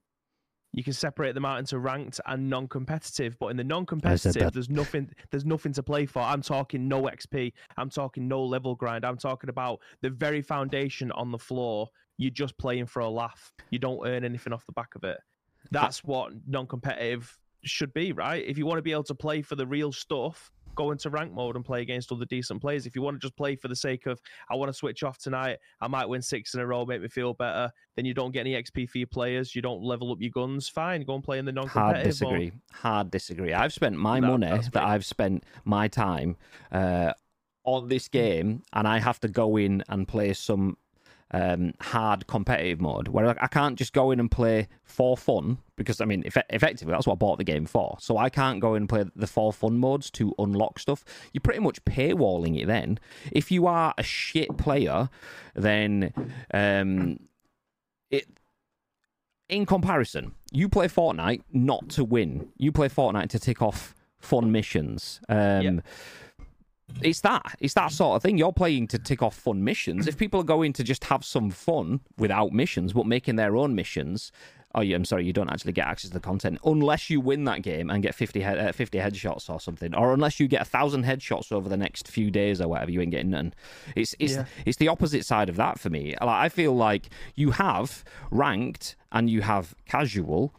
B: You can separate them out into ranked and non-competitive, but in the non-competitive, there's nothing. There's nothing to play for. I'm talking no XP. I'm talking no level grind. I'm talking about the very foundation on the floor. You're just playing for a laugh. You don't earn anything off the back of it. That's what non-competitive should be, right? If you want to be able to play for the real stuff, go into rank mode and play against other decent players. If you want to just play for the sake of I want to switch off tonight, I might win six in a row, make me feel better. Then you don't get any XP for your players. You don't level up your guns. Fine, go and play in the non-competitive
A: disagree.
B: mode.
A: Hard disagree. I've spent my
B: No,
A: money that. I've spent my time uh, on this game, and I have to go in and play some um, hard competitive mode where I can't just go in and play for fun because I mean, effe- effectively, that's what I bought the game for. So I can't go in and play the for fun modes to unlock stuff. You're pretty much paywalling it then. If you are a shit player, then um, it in comparison, you play Fortnite not to win. You play Fortnite to tick off fun missions. Um. It's that. It's that sort of thing. You're playing to tick off fun missions. If people are going to just have some fun without missions, but making their own missions, oh, yeah, I'm sorry, you don't actually get access to the content unless you win that game and get 50, head, uh, 50 headshots or something, or unless you get a thousand headshots over the next few days or whatever. You ain't getting none. It's it's
B: Yeah.
A: it's the opposite side of that for me. Like, I feel like you have ranked and you have casual,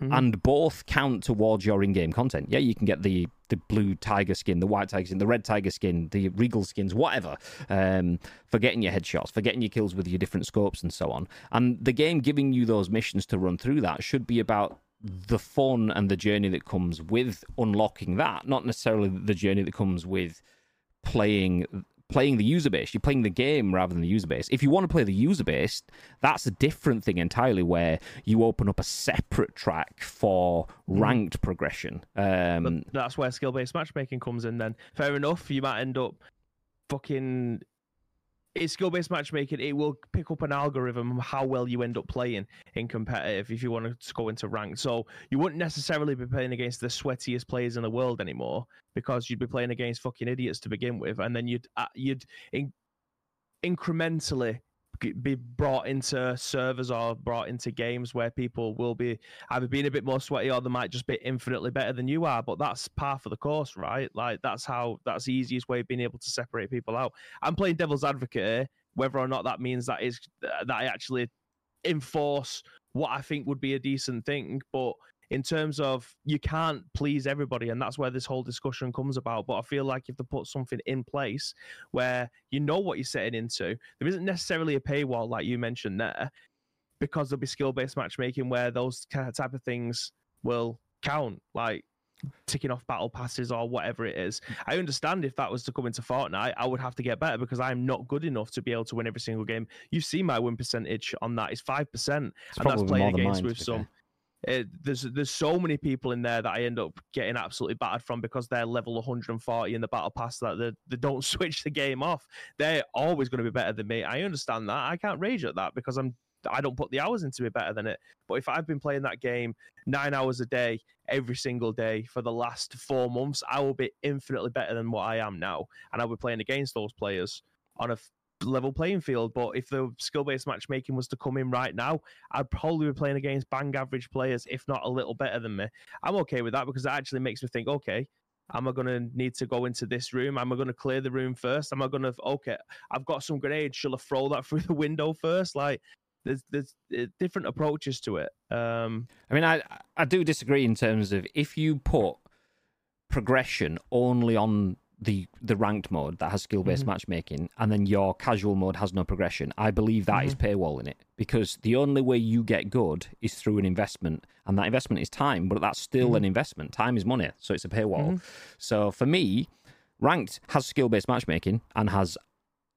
A: and both count towards your in-game content. Yeah, you can get the the blue tiger skin, the white tiger skin, the red tiger skin, the regal skins, whatever. Um, for getting your headshots, for getting your kills with your different scopes and so on. And the game giving you those missions to run through that should be about the fun and the journey that comes with unlocking that, not necessarily the journey that comes with playing playing the user base. You're playing the game rather than the user base. If you want to play the user base, that's a different thing entirely, where you open up a separate track for ranked progression. Um,
B: But that's where skill based matchmaking comes in. Then fair enough, you might end up fucking. It's skill based matchmaking. It will pick up an algorithm how well you end up playing in competitive if you want to go into rank. So you wouldn't necessarily be playing against the sweatiest players in the world anymore because you'd be playing against fucking idiots to begin with, and then you'd uh, you'd in- incrementally be brought into servers or brought into games where people will be either being a bit more sweaty or they might just be infinitely better than you are. But that's par for the course, right? Like that's how that's the easiest way of being able to separate people out. I'm playing devil's advocate here, whether or not that means that is that I actually enforce what I think would be a decent thing, but in terms of you can't please everybody and that's where this whole discussion comes about. But i feel like if they put something in place where you know what you're setting into there isn't necessarily a paywall like you mentioned there because there'll be skill-based matchmaking where those kind of type of things will count like ticking off battle passes or whatever it is. I understand if that was to come into fortnite i would have to get better because i'm not good enough to be able to win every single game. You see my win percentage on that is 5%
A: it's
B: and that's playing against with some. It, there's there's so many people in there that I end up getting absolutely battered from because they're level 140 in the battle pass that they, they don't *laughs* switch the game off. They're always going to be better than me. I understand that. I can't rage at that because I'm I don't put the hours into it better than it. But if I've been playing that game nine hours a day every single day for the last four months, I will be infinitely better than what I am now, and I'll be playing against those players on a level playing field. But if the skill based matchmaking was to come in right now, I'd probably be playing against bang average players, if not a little better than me. I'm okay with that because it actually makes me think, okay, am I going to need to go into this room? Am I going to clear the room first? Am I going to, okay, I've got some grenades. Shall I throw that *laughs* through the window first? Like, there's there's uh, different approaches to it. Um,
A: I mean, I I do disagree in terms of if you put progression only on the the ranked mode that has skill based
B: Mhm.
A: matchmaking, and then your casual mode has no progression. I believe that is paywall in it because the only way you get good is through an investment, and that investment is time. But that's still an investment. Time is money, so it's a paywall. So for me, ranked has skill based matchmaking and has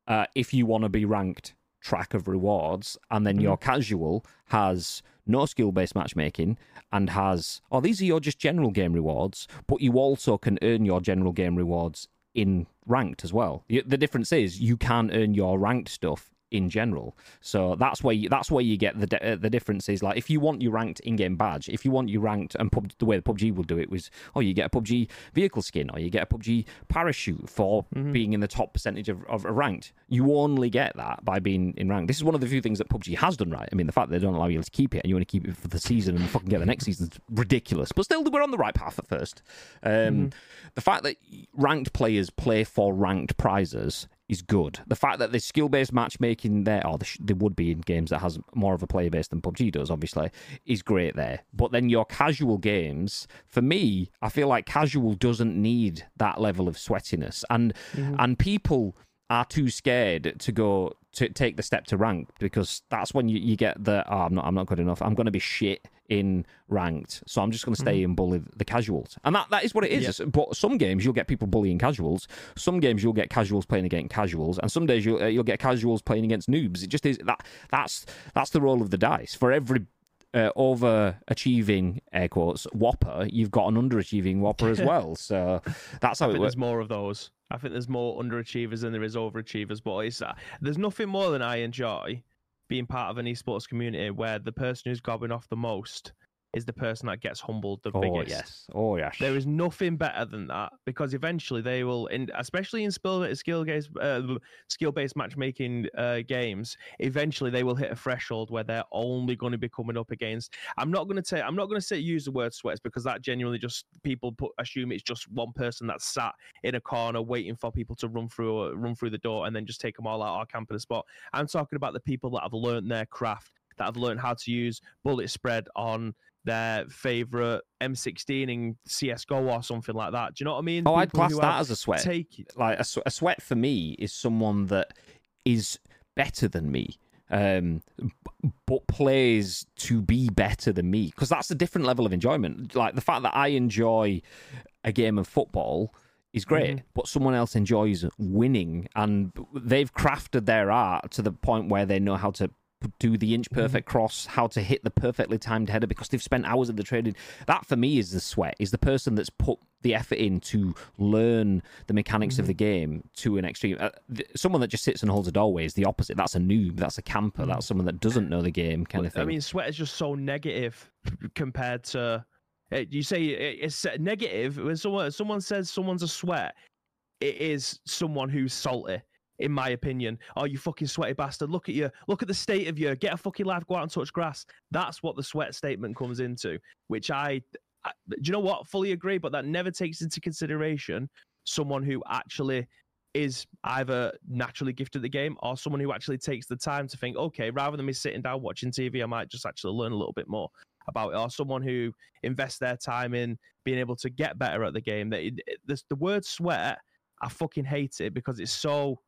A: uh, if you want to be ranked track of rewards and then your casual has no skill based matchmaking and has oh these are your just general game rewards but you also can earn your general game rewards in ranked as well. The, difference is you can earn your ranked stuff in general. So that's where you, that's where you get the uh, the difference is like if you want your ranked in-game badge if you want your ranked and pub, the way the PUBG will do it was oh you get a PUBG vehicle skin or you get a PUBG parachute for being in the top percentage of, of ranked. You only get that by being in ranked. This is one of the few things that PUBG has done right. I mean the fact that they don't allow you to keep it and you only keep it for the season and fucking get the next season is ridiculous. But still we're on the right path at first. Um, the fact that ranked players play for ranked prizes is good. The fact that there's skill based matchmaking there, or there would be in games that has more of a player base than PUBG does, obviously, is great there. But then your casual games, for me, I feel like casual doesn't need that level of sweatiness, and mm-hmm. and people are too scared to go to take the step to rank because that's when you, you get the oh, I'm not I'm not good enough. I'm going to be shit in ranked, so I'm just going to stay and bully the casuals, and that, that is what it is. But some games you'll get people bullying casuals. Some games you'll get casuals playing against casuals, and some days you'll uh, you'll get casuals playing against noobs. It just is that that's that's the role of the dice for every. Uh, overachieving air quotes whopper you've got an underachieving whopper as *laughs* well so that's how
B: I
A: it
B: think
A: works
B: there's more of those. I think there's more underachievers than there is overachievers. But it's, uh, there's nothing more than I enjoy being part of an esports community where the person who's gobbing off the most is the person that gets humbled the
A: oh
B: biggest.
A: yes oh yes
B: There is nothing better than that because eventually they will, in, especially in skill skill based uh, skill based matchmaking uh, games, eventually they will hit a threshold where they're only going to be coming up against. I'm not going to say I'm not going to say use the word sweats because that genuinely just people put assume it's just one person that's sat in a corner waiting for people to run through run through the door and then just take them all out or camp in a spot. I'm talking about the people that have learned their craft, that have learned how to use bullet spread on their favorite M16 in CS:GO or something like that. Do you know what I mean?
A: oh I'd class that as a sweat
B: Take
A: like a, a sweat for me is someone that is better than me um but plays to be better than me because that's a different level of enjoyment like the fact that i enjoy a game of football is great, but someone else enjoys winning, and they've crafted their art to the point where they know how to do the inch perfect cross, how to hit the perfectly timed header because they've spent hours in the training. That for me is the sweat, is the person that's put the effort in to learn the mechanics of the game to an extreme. Uh, th- someone that just sits and holds a doorway is the opposite. That's a noob. That's a camper. That's someone that doesn't know the game, kind of thing.
B: I mean, sweat is just so negative *laughs* compared to. uh, You say it- it's negative when someone someone says someone's a sweat. It is someone who's salty, in my opinion. Oh, you fucking sweaty bastard! Look at you! Look at the state of you! Get a fucking life! Go out and touch grass. That's what the sweat statement comes into. Which I, I do you know what? Fully agree, but that never takes into consideration someone who actually is either naturally gifted at the game or someone who actually takes the time to think, okay, rather than me sitting down watching TV, I might just actually learn a little bit more about it, or someone who invests their time in being able to get better at the game. That it- the word sweat, I fucking hate it because it's so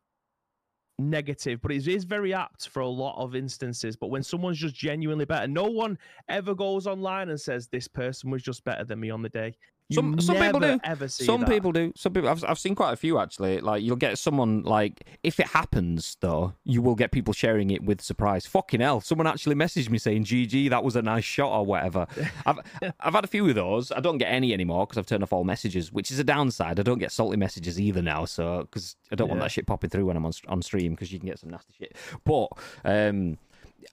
B: negative, but it is very apt for a lot of instances. But when someone's just genuinely better, no one ever goes online and says this person was just better than me on the day. You
A: Some- some people do.
B: Ever see
A: Some
B: that.
A: people do. Some people. I've I've seen quite a few actually. Like you'll get someone like if it happens though, you will get people sharing it with surprise. Fucking hell! Someone actually messaged me saying, "GG, that was a nice shot" or whatever. *laughs* I've I've had a few of those. I don't get any anymore because I've turned off all messages, which is a downside. I don't get salty messages either now, so because I don't want that shit popping through when I'm on on stream because you can get some nasty shit. But um,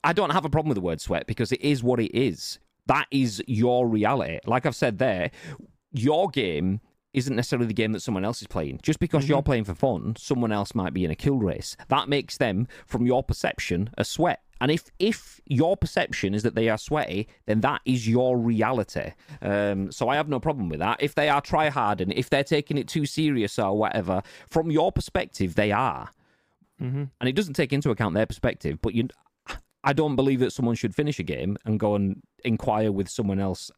A: I don't have a problem with the word sweat because it is what it is. That is your reality. Like I've said there, your game isn't necessarily the game that someone else is playing. Just because you're playing for fun, someone else might be in a kill race. That makes them, from your perception, a sweat. And if if your perception is that they are sweaty, then that is your reality. Um, so I have no problem with that. If they are try hard and if they're taking it too serious or whatever, from your perspective, they are
B: Mhm.
A: and it doesn't take into account their perspective. But you, I don't believe that someone should finish a game and go and inquire with someone else.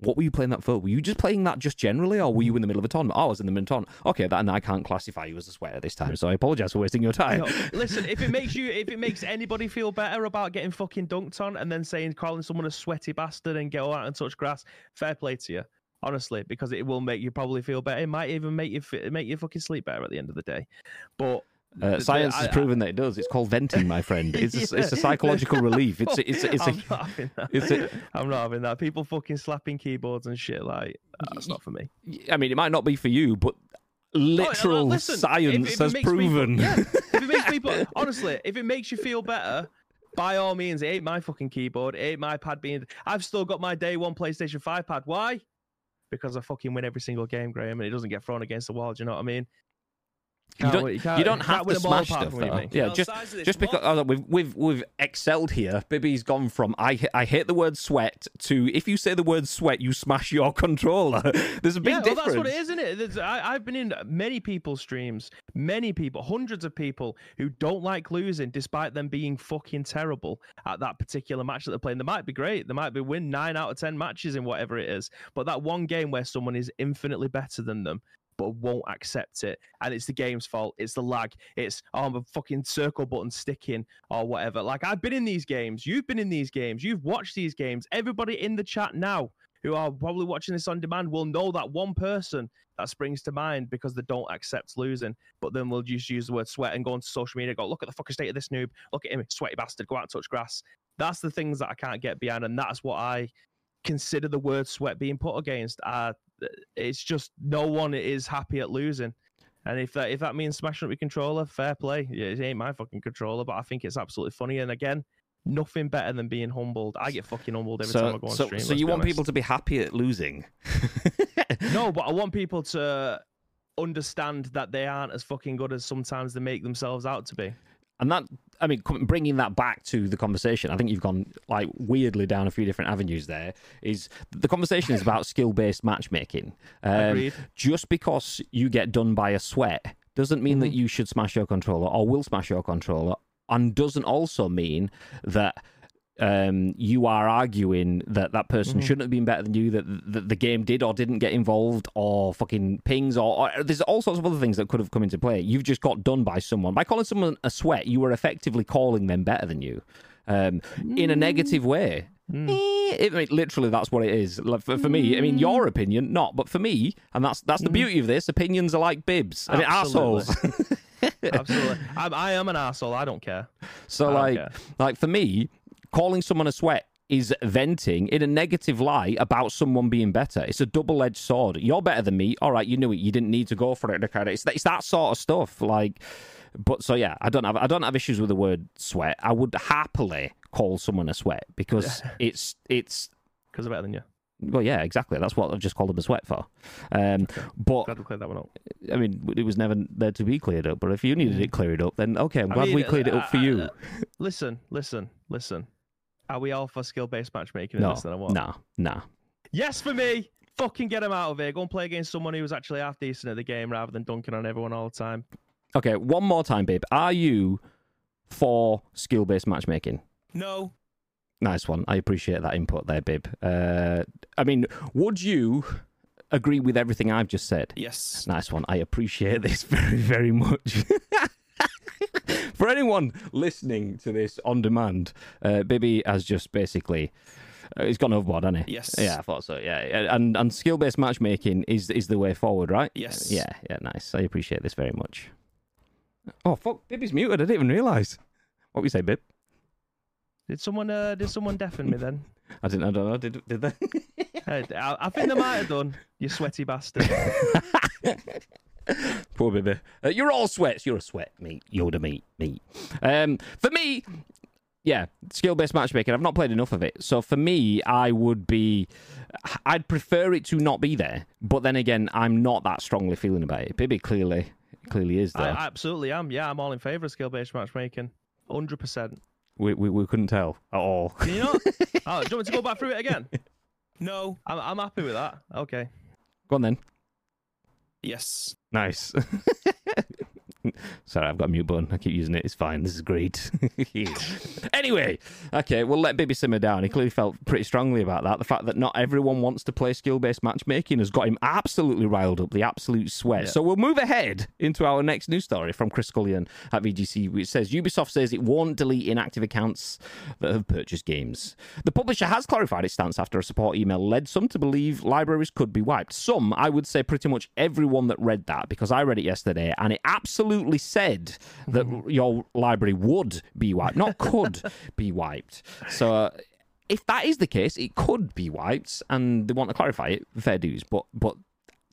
A: What were you playing that for? Were you just playing that just generally, or were you in the middle of a tournament? Oh, I was in the middle of a tournament. Okay, that and I can't classify you as a sweater this time, so I apologize for wasting your time.
B: No, *laughs* listen, if it makes you, if it makes anybody feel better about getting fucking dunked on and then saying calling someone a sweaty bastard and go out and touch grass, fair play to you, honestly, because it will make you probably feel better. It might even make you make you fucking sleep better at the end of the day. But
A: Uh,
B: the-
A: science
B: I-
A: has
B: I-
A: proven that it does. It's called venting, my friend. It's *laughs* a, it's a psychological *laughs* relief. It's a, it's a, it's a, *laughs*
B: I'm not having that.
A: it's a-
B: I'm not having that. People fucking slapping keyboards and shit like that's not for me.
A: I mean, it might not be for you, but
B: Oh,
A: literal
B: listen,
A: science
B: if it
A: has proven.
B: yeah, if it makes people honestly, if it makes you feel better, by all means, it ain't my fucking keyboard, it ain't my pad being. I've still got my day one PlayStation Five pad. Why? Because I fucking win every single game, Graham, and it doesn't get thrown against the wall. Do you know what I mean?
A: You don't,
B: win-
A: you don't have to
B: them
A: smash stuff, though. Yeah,
D: Now,
A: just
D: size
A: just because
D: what?
A: oh, we've we've we've excelled here. Bibby's gone from I I hate the word sweat to if you say the word sweat, you smash your *laughs* controller. There's a big
B: yeah,
A: difference.
B: well, that's what it is, isn't it? There's- I, I've been in many people's streams, many people, hundreds of people who don't like losing, despite them being fucking terrible at that particular match that they're playing. They might be great, they might be win nine out of ten matches in whatever it is, but that one game where someone is infinitely better than them. But won't accept it, and it's the game's fault. It's the lag. It's oh, I'm a fucking circle button sticking or whatever. Like I've been in these games. You've been in these games. You've watched these games. Everybody in the chat now who are probably watching this on demand will know that one person that springs to mind because they don't accept losing. But then we'll just use the word sweat and go onto social media, go, look at the fucking state of this noob, look at him, sweaty bastard, go out and touch grass. That's the things that I can't get behind, and that's what I consider the word sweat being put against. It's just no one is happy at losing. And if that if that means smashing up your controller, fair play. Yeah, it ain't my fucking controller, but I think it's absolutely funny. And again, nothing better than being humbled. I get fucking humbled every time I go on
A: so,
B: stream.
A: so you want
B: honest.
A: people to be happy at losing? *laughs*
B: No, but I want people to understand that they aren't as fucking good as sometimes they make themselves out to be.
A: And that, I mean, bringing that back to the conversation, I think you've gone like weirdly down a few different avenues. There is the conversation is about *laughs* skill-based matchmaking. Um, just because you get done by a sweat doesn't mean that you should smash your controller or will smash your controller, and doesn't also mean that um, you are arguing that that person shouldn't have been better than you, that, that the game did or didn't get involved, or fucking pings, or, or there's all sorts of other things that could have come into play. You've just got done by someone. By calling someone a sweat, you were effectively calling them better than you um, in a negative way.
B: Mm.
A: Eh, it, I mean, literally, that's what it is. Like, for, for me, I mean, your opinion, not, but for me, and that's that's the
B: Mm.
A: beauty of this. Opinions are like bibs. I mean, assholes. *laughs* *laughs*
B: Absolutely. I'm, I am an asshole. I don't care.
A: so,
B: I
A: like,
B: care.
A: like for me, calling someone a sweat is venting in a negative light about someone being better. It's a double-edged sword. You're better than me. All right, you knew it. You didn't need to go for it. It's, it's that sort of stuff. Like, but so yeah, I don't have I don't have issues with the word sweat. I would happily call someone a sweat because *laughs* it's it's
B: Because I'm better than you.
A: Well, yeah, exactly. That's what I've just called them a sweat for. Um, but
B: Glad we cleared that one up.
A: I mean, it was never there to be cleared up. But if you needed it cleared up, then okay, I'm
B: I
A: glad we
B: mean,
A: cleared it up for
B: uh,
A: you.
B: uh, Listen, listen, listen. Are we all for skill-based matchmaking in
A: no,
B: this then
A: nah, nah.
B: Yes for me. Fucking get him out of here. Go and play against someone who was actually half decent at the game rather than dunking on everyone all the time.
A: Okay, one more time, babe. Are you for skill-based matchmaking?
B: No.
A: Nice one. I appreciate that input there, babe. Uh, I mean, would you agree with everything I've just said?
B: Yes.
A: Nice one. I appreciate this *laughs* very, very much. *laughs* For anyone listening to this on demand, uh, Bibby has just basically. Uh, he's gone overboard, hasn't he?
B: Yes.
A: Yeah, I thought so. Yeah, and and skill based matchmaking is is the way forward, right?
B: Yes.
A: Yeah, yeah, nice. I appreciate this very much. Oh fuck, Bibby's muted. I didn't even realise. What we say, Bib?
B: Did someone uh, did someone deafen me then? *laughs*
A: I didn't. I don't know. Did did they? *laughs*
B: I, I think they might have done. You sweaty bastard. *laughs*
A: Poor baby. Uh, you're all sweats. You're a sweat, meat. Yoda meat, meat. Um, for me, yeah, skill based matchmaking. I've not played enough of it, so for me, I would be. I'd prefer it to not be there, but then again, I'm not that strongly feeling about it. Baby clearly, clearly is
B: I absolutely am. Yeah, I'm all in favour of skill-based matchmaking. Hundred percent.
A: we, we we couldn't tell at all.
B: You not? *laughs* oh, do you want me to go back through it again? No. I'm I'm happy with that. Okay.
A: Go on then.
B: Yes.
A: Nice. *laughs* *laughs* Sorry, I've got a mute button. I keep using it. It's fine. This is great. *laughs* anyway, okay, we'll let Bibby simmer down. He clearly felt pretty strongly about that. The fact that not everyone wants to play skill based matchmaking has got him absolutely riled up, the absolute sweat.
B: Yeah.
A: So we'll move ahead into our next news story from Chris Scullion at VGC, which says Ubisoft says it won't delete inactive accounts that have purchased games. The publisher has clarified its stance after a support email led some to believe libraries could be wiped. Some, I would say pretty much everyone that read that, because I read it yesterday, and it absolutely said that your library would be wiped, not could *laughs* be wiped. So. Uh, if that is the case, it could be wiped, and they want to clarify it. Fair dues, but but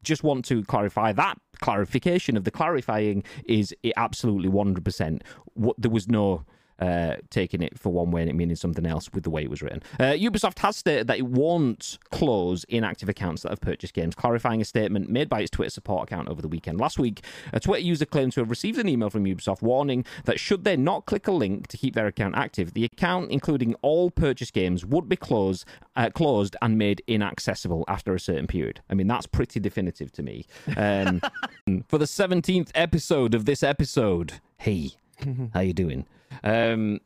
A: just want to clarify that clarification of the clarifying is it absolutely 100% what there was no uh, taking it for one way and it meaning something else with the way it was written. Uh, Ubisoft has stated that it won't close inactive accounts that have purchased games, clarifying a statement made by its Twitter support account over the weekend. Last week, a Twitter user claimed to have received an email from Ubisoft warning that should they not click a link to keep their account active, the account, including all purchased games, would be closed, uh, closed and made inaccessible after a certain period. I mean, that's pretty definitive to me. Um, *laughs* for the 17th episode of this episode, hey, how you doing? Um,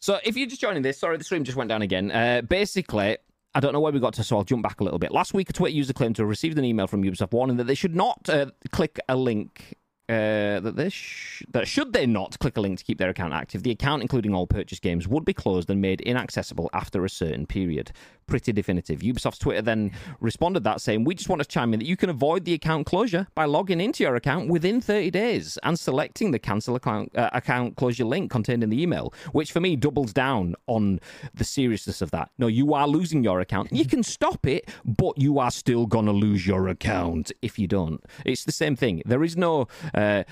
A: so if you're just joining this, sorry, the stream just went down again. Uh, basically, I don't know where we got to, so I'll jump back a little bit. Last week, a Twitter user claimed to have received an email from Ubisoft warning that they should not uh, click a link. Uh, that they sh- that should they not click a link to keep their account active, the account, including all purchased games, would be closed and made inaccessible after a certain period. Pretty definitive. Ubisoft's Twitter then responded that saying, "We just want to chime in that you can avoid the account closure by logging into your account within 30 days and selecting the cancel account uh, account closure link contained in the email." Which for me doubles down on the seriousness of that. No, you are losing your account. You can stop it, but you are still gonna lose your account if you don't. It's the same thing. There is no uh,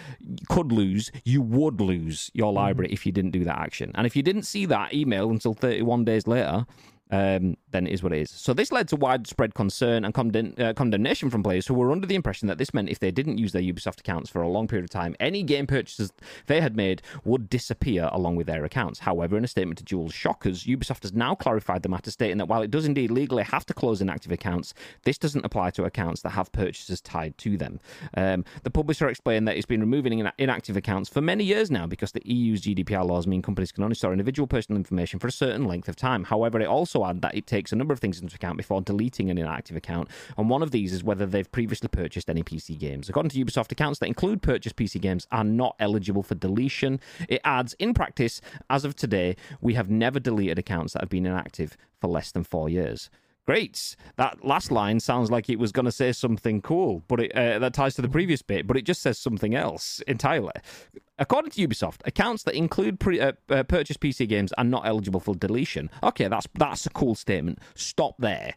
A: could lose. You would lose your library if you didn't do that action. And if you didn't see that email until 31 days later, um, then it is what it is. So this led to widespread concern and uh, condemnation from players who were under the impression that this meant if they didn't use their Ubisoft accounts for a long period of time, any game purchases they had made would disappear along with their accounts. However, in a statement to Jules Shockers, Ubisoft has now clarified the matter, stating that while it does indeed legally have to close inactive accounts, this doesn't apply to accounts that have purchases tied to them. Um, the publisher explained that it's been removing ina- inactive accounts for many years now because the EU's GDPR laws mean companies can only store individual personal information for a certain length of time. However, it also added that it takes takes a number of things into account before deleting an inactive account, and one of these is whether they've previously purchased any PC games. According to Ubisoft, accounts that include purchased PC games are not eligible for deletion. It adds, in practice, as of today, we have never deleted accounts that have been inactive for less than four years. Great. That last line sounds like it was going to say something cool, but it, uh, that ties to the previous bit, but it just says something else entirely. According to Ubisoft, accounts that include pre- uh, uh, purchased PC games are not eligible for deletion. Okay, that's that's a cool statement. Stop there.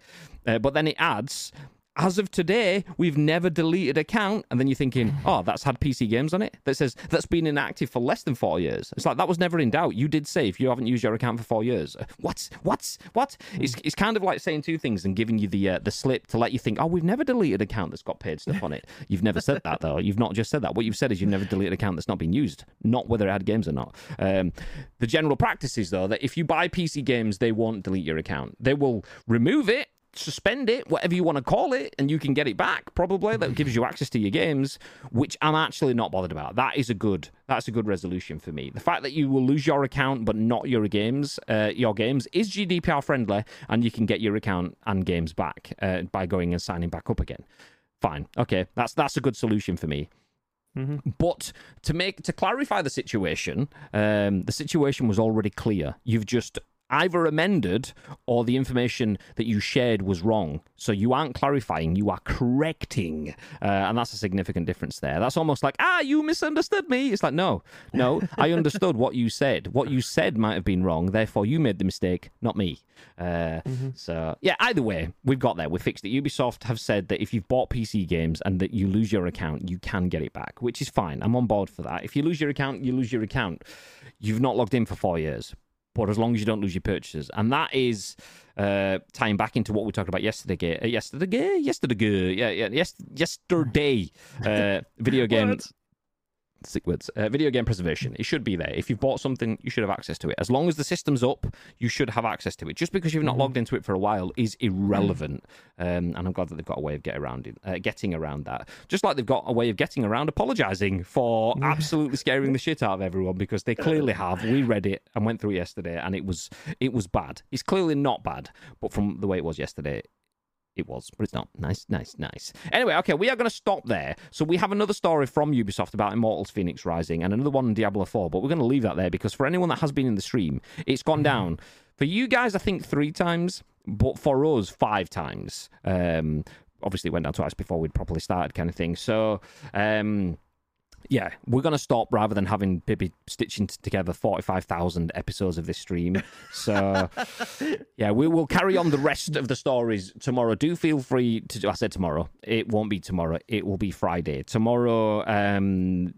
A: Uh, but then it adds as of today, we've never deleted account. And then you're thinking, *sighs* oh, that's had PC games on it. That says that's been inactive for less than four years. It's like that was never in doubt. You did say if you haven't used your account for four years. What? What? What? It's, it's kind of like saying two things and giving you the uh, the slip to let you think, oh, we've never deleted account that's got paid stuff on it. *laughs* You've never said that though. You've not just said that. What you've said is you've never deleted account that's not been used, not whether it had games or not. Um, the general practice is though that if you buy PC games, they won't delete your account. They will remove it suspend it, whatever you want to call it, and you can get it back. Probably that gives you access to your games, which I'm actually not bothered about. That is a good. That's a good resolution for me. The fact that you will lose your account but not your games, uh, your games is GDPR friendly, and you can get your account and games back uh, by going and signing back up again. Fine, okay, that's that's a good solution for me. Mm-hmm. But to make to clarify the situation, um, the situation was already clear. You've just either amended or the information that you shared was wrong. So you aren't clarifying, you are correcting. Uh, and that's a significant difference there. That's almost like, ah, you misunderstood me. It's like, no, no, I *laughs* understood what you said. What you said might have been wrong. Therefore, you made the mistake, not me. Uh, mm-hmm. So, yeah, either way, we've got there. We've fixed it. Ubisoft have said that if you've bought PC games and that you lose your account, you can get it back, which is fine. I'm on board for that. If you lose your account, you lose your account. You've not logged in for four years but as long as you don't lose your purchases. And that is uh, tying back into what we talked about yesterday. Uh, yesterday, yesterday, yeah, yeah, yes, yesterday. Uh, video *laughs* game sick words. Uh, video game preservation. It should be there. If you've bought something, you should have access to it. As long as the system's up, you should have access to it. Just because you've not mm-hmm. logged into it for a while is irrelevant. Um, and I'm glad that they've got a way of get around it, uh, getting around that. Just like they've got a way of getting around apologising for *laughs* absolutely scaring the shit out of everyone because they clearly have. We read it and went through it yesterday, and it was it was bad. It's clearly not bad, but from the way it was yesterday, it was, but it's not. Nice, nice, nice. Anyway, okay, we are going to stop there. So we have another story from Ubisoft about Immortals Fenyx Rising and another one on Diablo 4, but we're going to leave that there because for anyone that has been in the stream, it's gone down. For you guys, I think three times, but for us, five times. Um, obviously, it went down twice before we'd properly started, kind of thing. So, um, yeah, we're going to stop rather than having Bibby stitching together 45,000 episodes of this stream. So, *laughs* yeah, we will carry on the rest of the stories tomorrow. Do feel free to, I said tomorrow, it won't be tomorrow, it will be Friday. Tomorrow, um,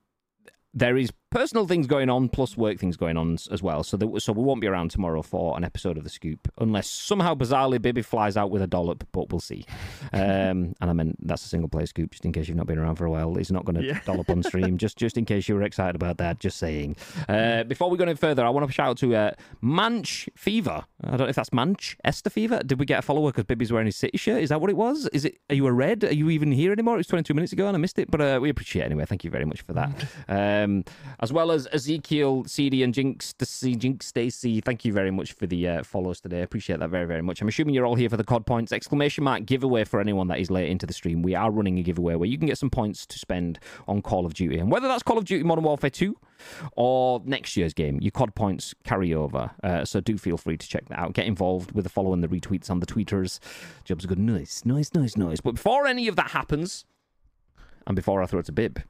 A: there is personal things going on plus work things going on as well. So, that, so we won't be around tomorrow for an episode of the Scoop unless somehow bizarrely Bibby flies out with a dollop, but we'll see. *laughs* Um, and I mean that's a single player Scoop, just in case you've not been around for a while. It's not going to yeah. *laughs* dollop on stream, just just in case you were excited about that. Just saying. Uh, before we go any further, I want to shout out to uh, Manch Fever. I don't know if that's Manch Esther Fever. Did we get a follower because Bibby's wearing his City shirt? Is that what it was? Is it? Are you a red? Are you even here anymore? It was 22 minutes ago and I missed it, but uh, we appreciate it anyway. Thank you very much for that. *laughs* Um, as well as Ezekiel, CD, and Jinx, Jinx Stacy. Thank you very much for the uh, follows today. Appreciate that very, very much. I'm assuming you're all here for the COD points exclamation mark giveaway for anyone that is late into the stream. We are running a giveaway where you can get some points to spend on Call of Duty, and whether that's Call of Duty Modern Warfare 2 or next year's game, your COD points carry over. Uh, so do feel free to check that out. Get involved with the following the retweets on the tweeters. Job's are good. Nice, nice, nice, nice. But before any of that happens, and before I throw it to Bib,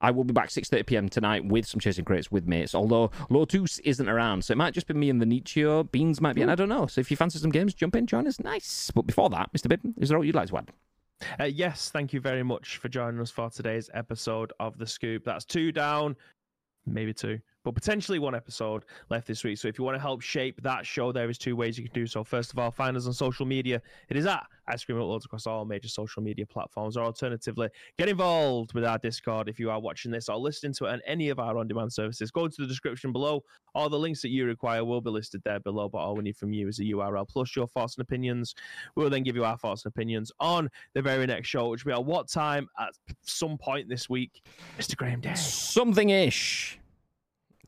A: I will be back 6:30 p.m. tonight with some chasing crates with mates. Although Lotus isn't around, so it might just be me and the Nietzsche. Beans might be, and I don't know. So if you fancy some games, jump in, join us. Nice. But before that, Mr. Bib, is there all you'd like to add?
B: Uh, yes, thank you very much for joining us for today's episode of the Scoop. That's two down, maybe two but potentially one episode left this week. So if you want to help shape that show, there is two ways you can do so. First of all, find us on social media. It is at Ice Cream Uploads across all major social media platforms, or alternatively, get involved with our Discord if you are watching this or listening to it on any of our on-demand services. Go to the description below. All the links that you require will be listed there below, but all we need from you is a URL plus your thoughts and opinions. We'll then give you our thoughts and opinions on the very next show, which will be at what time? At some point this week, Mr. Graham Day.
A: Something ish.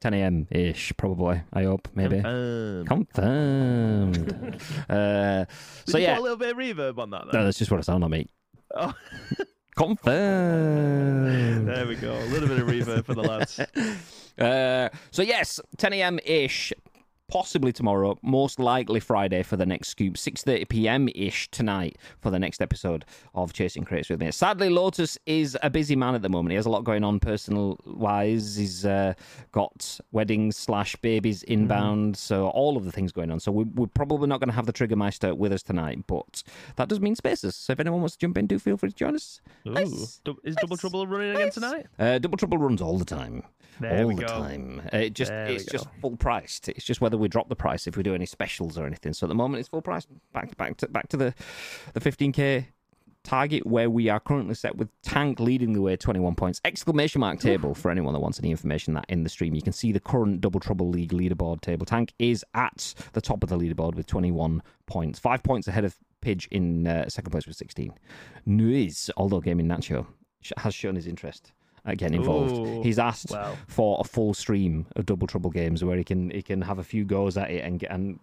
A: 10 a.m. ish, probably. I hope, maybe.
B: Um,
A: Confirmed. *laughs* uh, so yeah,
B: a little bit of reverb on that.
A: no, that's just what I sound like, mate.
B: Oh, *laughs*
A: Confirmed.
B: there we go. A little bit of reverb for the lads. *laughs*
A: Uh, so yes, 10 a.m. ish, possibly tomorrow, most likely Friday for the next scoop, 6:30 p.m. ish tonight for the next episode of Chasing Crates with me. Sadly, Lotus is a busy man at the moment. He has a lot going on personal wise. He's uh, got weddings slash babies inbound, so all of the things going on. So we, we're probably not going to have the Triggermeister with us tonight, but that does mean spaces. So if anyone wants to jump in, do feel free to join us.
B: Ooh.
A: Nice.
B: Du- Is Double Trouble running again tonight?
A: Uh, Double Trouble runs all the time.
B: There
A: all the
B: go.
A: time. It just
B: There
A: it's just full priced. It's just whether we drop the price if we do any specials or anything. So at the moment it's full price. Back back to back to the the 15k target where we are currently set with Tank leading the way 21 points. Exclamation mark table for anyone that wants any information that in the stream. You can see the current Double Trouble League leaderboard table. Tank is at the top of the leaderboard with 21 points. 5 points ahead of Pidge in uh, second place with 16. Nuiz, although Gaming Nacho has shown his interest at getting involved.
B: Ooh.
A: He's asked
B: Wow.
A: for a full stream of Double Trouble games where he can he can have a few goes at it and get and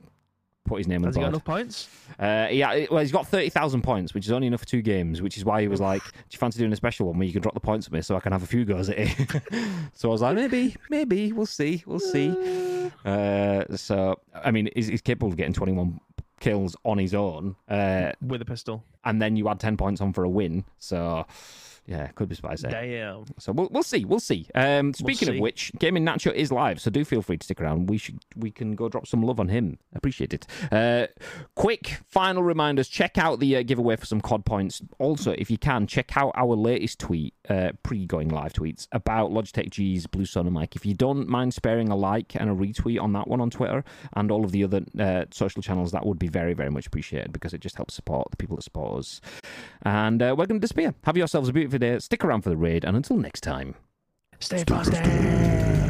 A: put his name on
B: Has he got
A: board.
B: enough points?
A: Uh, yeah, well, he's got thirty thousand points, which is only enough for two games. Which is why he was like, "Do you fancy doing a special one where you can drop the points at me so I can have a few goes at it?" *laughs* so I was like, "Maybe, maybe we'll see, we'll see." Uh, so I mean, he's, he's capable of getting twenty-one kills on his own, uh,
B: With a pistol.
A: and then you add ten points on for a win. So yeah, could be spicy.
B: Damn.
A: So we'll, we'll see, we'll see. Um, speaking
B: see.
A: of which, Gaming Nacho is live, so do feel free to stick around. We should we can go drop some love on him. Appreciate it. Uh, quick final reminders: check out the uh, giveaway for some COD points. Also, if you can, check out our latest tweet, uh, pre-going live tweets about Logitech G's Blue Sona mic. If you don't mind sparing a like and a retweet on that one on Twitter and all of the other uh, social channels, that would be very very much appreciated because it just helps support the people that support us. And uh, we're going to disappear. Have yourselves a beautiful day. Stick around for the raid, and until next time.
B: Stay frosty.